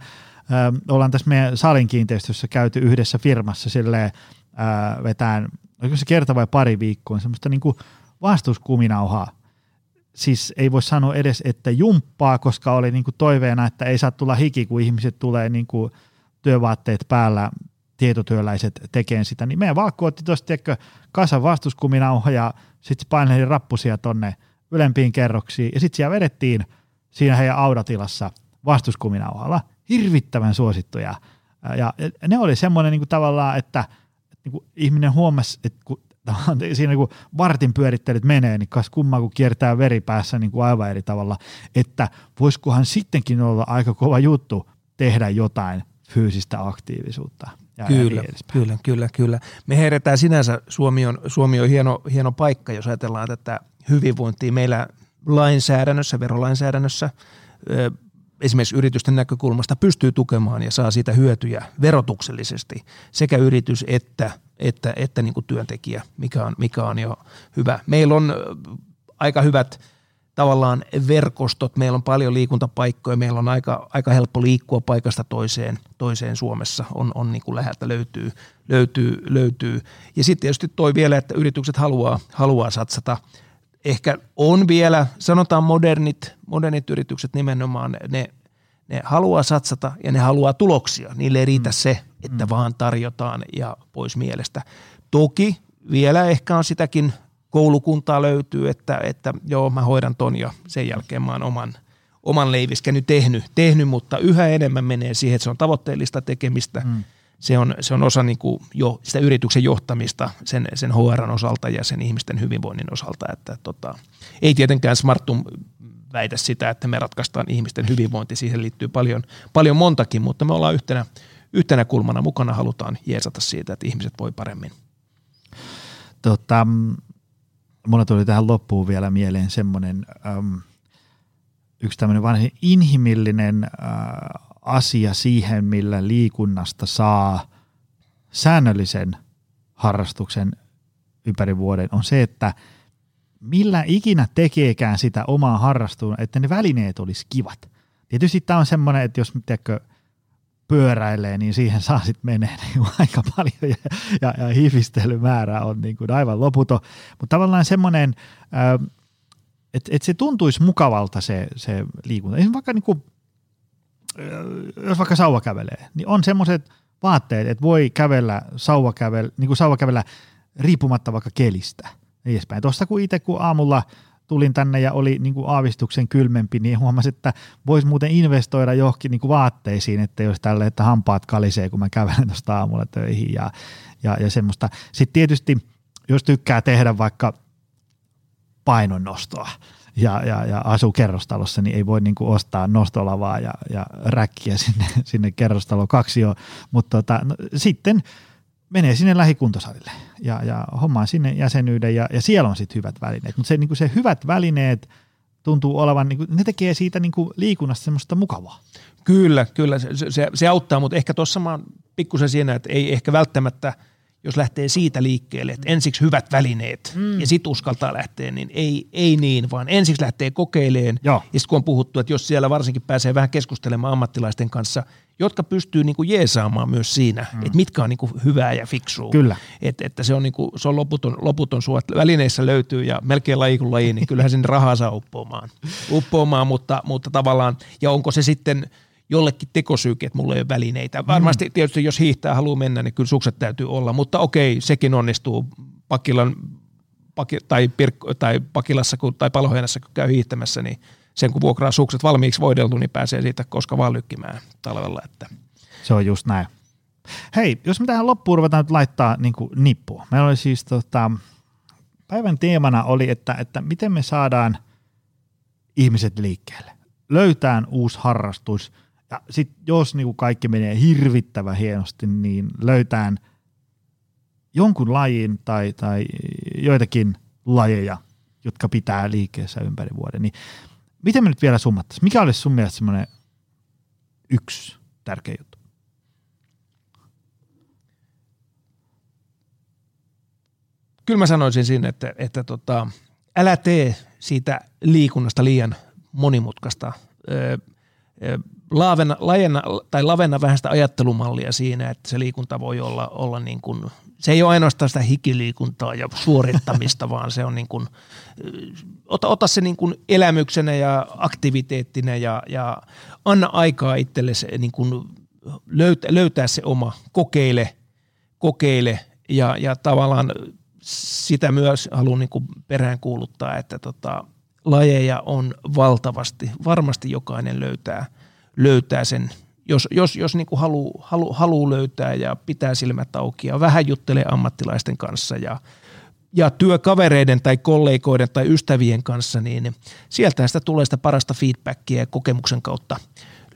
ö, ollaan tässä meidän salin kiinteistössä käyty yhdessä firmassa silleen, ö, vetään, oliko se kerta vai pari viikkoa, semmoista niin kuin vastuuskuminauhaa siis ei voi sanoa edes, että jumppaa, koska oli niin kuin toiveena, että ei saa tulla hiki, kun ihmiset tulee niin kuin työvaatteet päällä, tietotyöläiset tekemään sitä, niin meidän valkku otti tuosta kasan vastuskuminauha ja sitten paineli rappusia tonne ylempiin kerroksiin ja sitten siellä vedettiin siinä heidän audatilassa vastuskuminauhalla. Hirvittävän suosittuja. Ja ne oli semmoinen niin kuin tavallaan, että niin kuin ihminen huomasi, että kun siinä kun vartin pyörittelyt menee, niin kas kummaa kun kiertää veri päässä niin kuin aivan eri tavalla, että voisikohan sittenkin olla aika kova juttu tehdä jotain fyysistä aktiivisuutta. Ja kyllä, ja kyllä, kyllä, kyllä. Me herätään sinänsä, Suomi on, Suomi on hieno, hieno paikka, jos ajatellaan tätä hyvinvointia. Meillä lainsäädännössä, verolainsäädännössä, esimerkiksi yritysten näkökulmasta pystyy tukemaan ja saa siitä hyötyjä verotuksellisesti sekä yritys että, että, että niin kuin työntekijä, mikä on, mikä on jo hyvä. Meillä on aika hyvät tavallaan verkostot, meillä on paljon liikuntapaikkoja, meillä on aika, aika helppo liikkua paikasta toiseen, toiseen Suomessa, on, on niin kuin läheltä löytyy, löytyy, löytyy. Ja sitten tietysti toi vielä, että yritykset haluaa, haluaa satsata – ehkä on vielä, sanotaan modernit, modernit yritykset nimenomaan, ne, ne haluaa satsata ja ne haluaa tuloksia. Niille ei riitä mm. se, että mm. vaan tarjotaan ja pois mielestä. Toki vielä ehkä on sitäkin koulukuntaa löytyy, että, että joo, mä hoidan ton ja sen jälkeen mä oon oman, oman leiviskäni tehnyt, tehnyt, mutta yhä enemmän menee siihen, että se on tavoitteellista tekemistä mm se on, se on osa niin kuin jo sitä yrityksen johtamista sen, sen HRn osalta ja sen ihmisten hyvinvoinnin osalta. Että tota, ei tietenkään Smartum väitä sitä, että me ratkaistaan ihmisten hyvinvointi. Siihen liittyy paljon, paljon montakin, mutta me ollaan yhtenä, yhtenä kulmana mukana, halutaan jeesata siitä, että ihmiset voi paremmin. Tota, mulla tuli tähän loppuun vielä mieleen semmoinen äm, yksi tämmöinen vanhin inhimillinen äh, asia siihen, millä liikunnasta saa säännöllisen harrastuksen ympäri vuoden, on se, että millä ikinä tekeekään sitä omaa harrastusta, että ne välineet olisi kivat. Tietysti tämä on semmoinen, että jos tiedätkö, pyöräilee, niin siihen saa sitten menee niin aika paljon ja, ja, ja hifistelymäärä on niin kuin aivan loputon. Mutta tavallaan semmoinen, että, että se tuntuisi mukavalta se, se liikunta. Esimerkiksi vaikka niin kuin jos vaikka sauva kävelee, niin on semmoiset vaatteet, että voi kävellä sauva kävellä, niin kuin sauva kävellä riippumatta vaikka kelistä. Edespäin. Tuosta kun itse kun aamulla tulin tänne ja oli niin kuin aavistuksen kylmempi, niin huomasin, että voisi muuten investoida johonkin niin kuin vaatteisiin, että jos tälle, että hampaat kalisee, kun mä kävelen tuosta aamulla töihin ja, ja, ja semmoista. Sitten tietysti, jos tykkää tehdä vaikka painonnostoa, ja, ja, ja asuu kerrostalossa, niin ei voi niin kuin ostaa nostolavaa ja, ja räkkiä sinne, sinne kerrostalo kaksio, mutta tota, no, sitten menee sinne lähikuntosalille ja, ja hommaa sinne jäsenyyden ja, ja siellä on sitten hyvät välineet, mutta se, niin se hyvät välineet tuntuu olevan, niin kuin, ne tekee siitä niin kuin liikunnasta semmoista mukavaa. Kyllä, kyllä, se, se, se auttaa, mutta ehkä tuossa mä oon pikkusen siinä, että ei ehkä välttämättä – jos lähtee siitä liikkeelle, että ensiksi hyvät välineet mm. ja sitten uskaltaa lähteä, niin ei, ei niin, vaan ensiksi lähtee kokeileen. Joo. Ja sitten kun on puhuttu, että jos siellä varsinkin pääsee vähän keskustelemaan ammattilaisten kanssa, jotka pystyy niinku jeesaamaan myös siinä, mm. että mitkä on niinku hyvää ja fiksua. Kyllä. Et, että se on, niinku, se on loputon, loputon suot. Välineissä löytyy ja melkein laji kuin laji, niin kyllähän sinne rahaa saa uppoamaan. uppoamaan mutta, mutta tavallaan, ja onko se sitten – jollekin tekosyyke, että mulla ei ole välineitä. Mm. Varmasti tietysti jos hiihtää haluaa mennä, niin kyllä sukset täytyy olla, mutta okei, sekin onnistuu Pakilan paki, tai, pirk- tai Pakilassa kun, tai Paloheinässä, kun käy hiihtämässä, niin sen kun vuokraa sukset valmiiksi voideltu, niin pääsee siitä koska vaan lykkimään talvella. Että. Se on just näin. Hei, jos me tähän loppuun ruvetaan nyt laittaa niin nippua. Meillä oli siis tota, päivän teemana oli, että, että miten me saadaan ihmiset liikkeelle. Löytää uusi harrastus – ja sitten jos niinku kaikki menee hirvittävän hienosti, niin löytään jonkun lajin tai, tai joitakin lajeja, jotka pitää liikkeessä ympäri vuoden. Niin miten me nyt vielä summattaisiin? Mikä olisi sun mielestä semmoinen yksi tärkeä juttu? Kyllä mä sanoisin siinä, että, että tota, älä tee siitä liikunnasta liian monimutkaista. Öö, laavena, lajena, tai lavenna vähän sitä ajattelumallia siinä, että se liikunta voi olla, olla niin kuin, se ei ole ainoastaan sitä hikiliikuntaa ja suorittamista, vaan se on niin kuin, ota, ota se niin kuin elämyksenä ja aktiviteettina ja, ja anna aikaa itselle se, niin kuin löytää, löytää se oma, kokeile, kokeile ja, ja tavallaan sitä myös haluan niin kuin peräänkuuluttaa, että tota, lajeja on valtavasti. Varmasti jokainen löytää – löytää sen, jos, jos, jos niin haluaa halu, halu löytää ja pitää silmät auki ja vähän juttelee ammattilaisten kanssa ja, ja työkavereiden tai kollegoiden tai ystävien kanssa, niin sieltä sitä tulee sitä parasta feedbackia ja kokemuksen kautta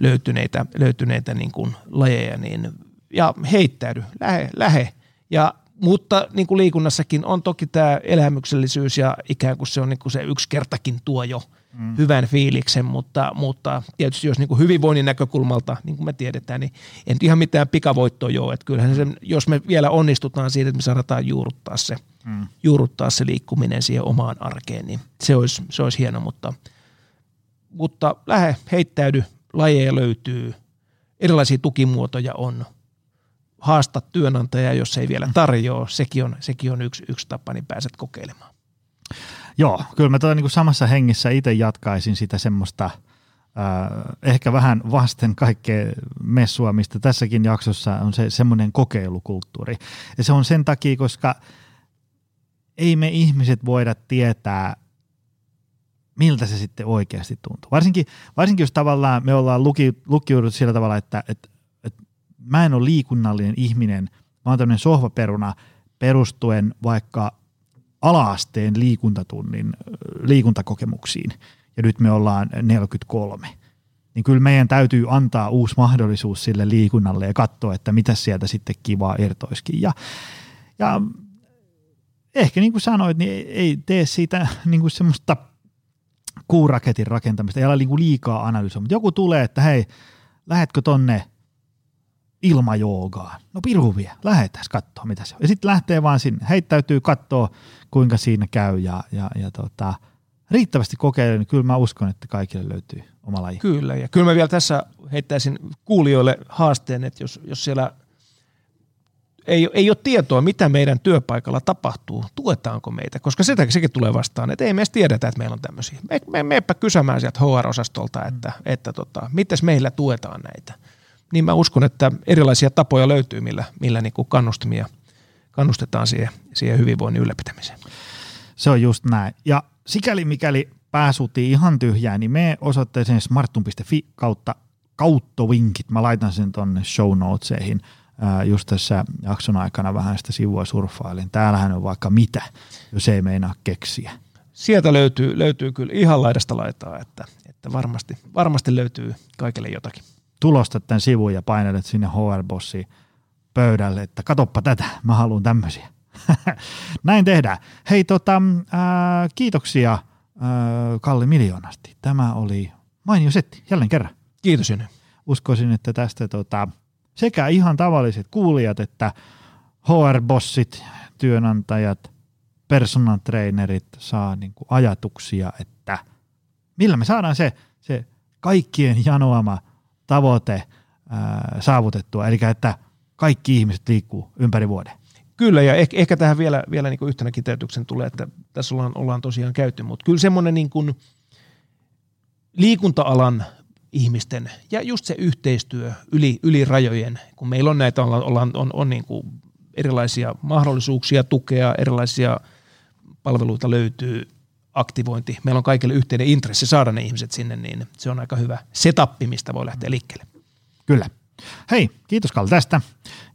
löytyneitä, löytyneitä niin kuin lajeja, niin, ja heittäydy, lähe, lähe. Ja mutta niin kuin liikunnassakin on toki tämä elämyksellisyys ja ikään kuin se on niin kuin se yksi kertakin tuo jo mm. hyvän fiiliksen, mutta, mutta tietysti jos niin kuin hyvinvoinnin näkökulmalta, niin kuin me tiedetään, niin en ihan mitään pikavoittoa jo, että kyllähän se, jos me vielä onnistutaan siitä, että me saadaan juurruttaa se, mm. juurruttaa se liikkuminen siihen omaan arkeen, niin se olisi, se olisi hieno, mutta, mutta lähde, heittäydy, lajeja löytyy, erilaisia tukimuotoja on – haasta työnantajaa, jos ei vielä tarjoa. Sekin on, sekin on yksi, yksi tapa, niin pääset kokeilemaan. Joo, kyllä mä tuota, niin samassa hengissä itse jatkaisin sitä semmoista äh, ehkä vähän vasten kaikkea messua, mistä tässäkin jaksossa on se semmoinen kokeilukulttuuri. Ja se on sen takia, koska ei me ihmiset voida tietää, miltä se sitten oikeasti tuntuu. Varsinkin, varsinkin jos tavallaan me ollaan luki, lukiudut sillä tavalla, että, että mä en ole liikunnallinen ihminen, mä oon tämmöinen sohvaperuna perustuen vaikka alaasteen liikuntatunnin liikuntakokemuksiin, ja nyt me ollaan 43, niin kyllä meidän täytyy antaa uusi mahdollisuus sille liikunnalle ja katsoa, että mitä sieltä sitten kivaa irtoiskin. Ja, ja ehkä niin kuin sanoit, niin ei tee siitä niin kuin semmoista kuuraketin rakentamista, ei ole niin kuin liikaa analysoida, mutta joku tulee, että hei, lähetkö tonne – ilmajoogaan. No pirhu vie, lähdetään katsoa mitä se on. Ja sitten lähtee vaan sinne, heittäytyy katsoa kuinka siinä käy ja, ja, ja tota, riittävästi kokeilen, niin kyllä mä uskon, että kaikille löytyy oma laji. Kyllä, ja kyllä mä vielä tässä heittäisin kuulijoille haasteen, että jos, jos siellä ei, ei ole tietoa, mitä meidän työpaikalla tapahtuu, tuetaanko meitä, koska sitä, sekin tulee vastaan, että ei me edes tiedetä, että meillä on tämmöisiä. Me, me, meepä kysymään sieltä HR-osastolta, että, mm. että tota, miten meillä tuetaan näitä niin mä uskon, että erilaisia tapoja löytyy, millä, millä niin kuin kannustimia kannustetaan siihen, siihen hyvinvoinnin ylläpitämiseen. Se on just näin. Ja sikäli mikäli pääsuutiin ihan tyhjään, niin me osoitteeseen smartun.fi kautta kauttovinkit. Mä laitan sen tonne show notesihin just tässä jakson aikana vähän sitä sivua surffailin. Täällähän on vaikka mitä, jos ei meinaa keksiä. Sieltä löytyy, löytyy kyllä ihan laidasta laitaa, että, että varmasti, varmasti löytyy kaikille jotakin tulostat tämän sivun ja painelet sinne HR-bossiin pöydälle, että katoppa tätä, mä haluan tämmöisiä. Näin tehdään. Hei, tota, ää, kiitoksia ää, Kalli miljoonasti. Tämä oli mainio setti, jälleen kerran. Kiitos Jönne. Uskoisin, että tästä tota, sekä ihan tavalliset kuulijat että HR-bossit, työnantajat, personal trainerit saa niin kuin ajatuksia, että millä me saadaan se, se kaikkien janoama tavoite saavutettua, eli että kaikki ihmiset liikkuu ympäri vuoden. Kyllä, ja ehkä, ehkä tähän vielä, vielä niin yhtenä kiteytyksen tulee, että tässä ollaan, ollaan tosiaan käyty, mutta kyllä semmoinen niin kuin liikunta-alan ihmisten ja just se yhteistyö yli, yli rajojen, kun meillä on näitä, ollaan, ollaan, on, on niin kuin erilaisia mahdollisuuksia tukea, erilaisia palveluita löytyy, aktivointi, meillä on kaikille yhteinen intressi saada ne ihmiset sinne, niin se on aika hyvä setappi, mistä voi lähteä liikkeelle. Kyllä. Hei, kiitos Kalle tästä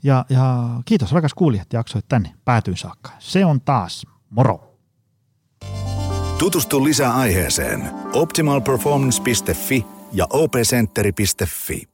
ja, ja kiitos rakas kuulija, että jaksoit tänne päätyyn saakka. Se on taas moro. Tutustu lisää aiheeseen optimalperformance.fi ja opcenteri.fi.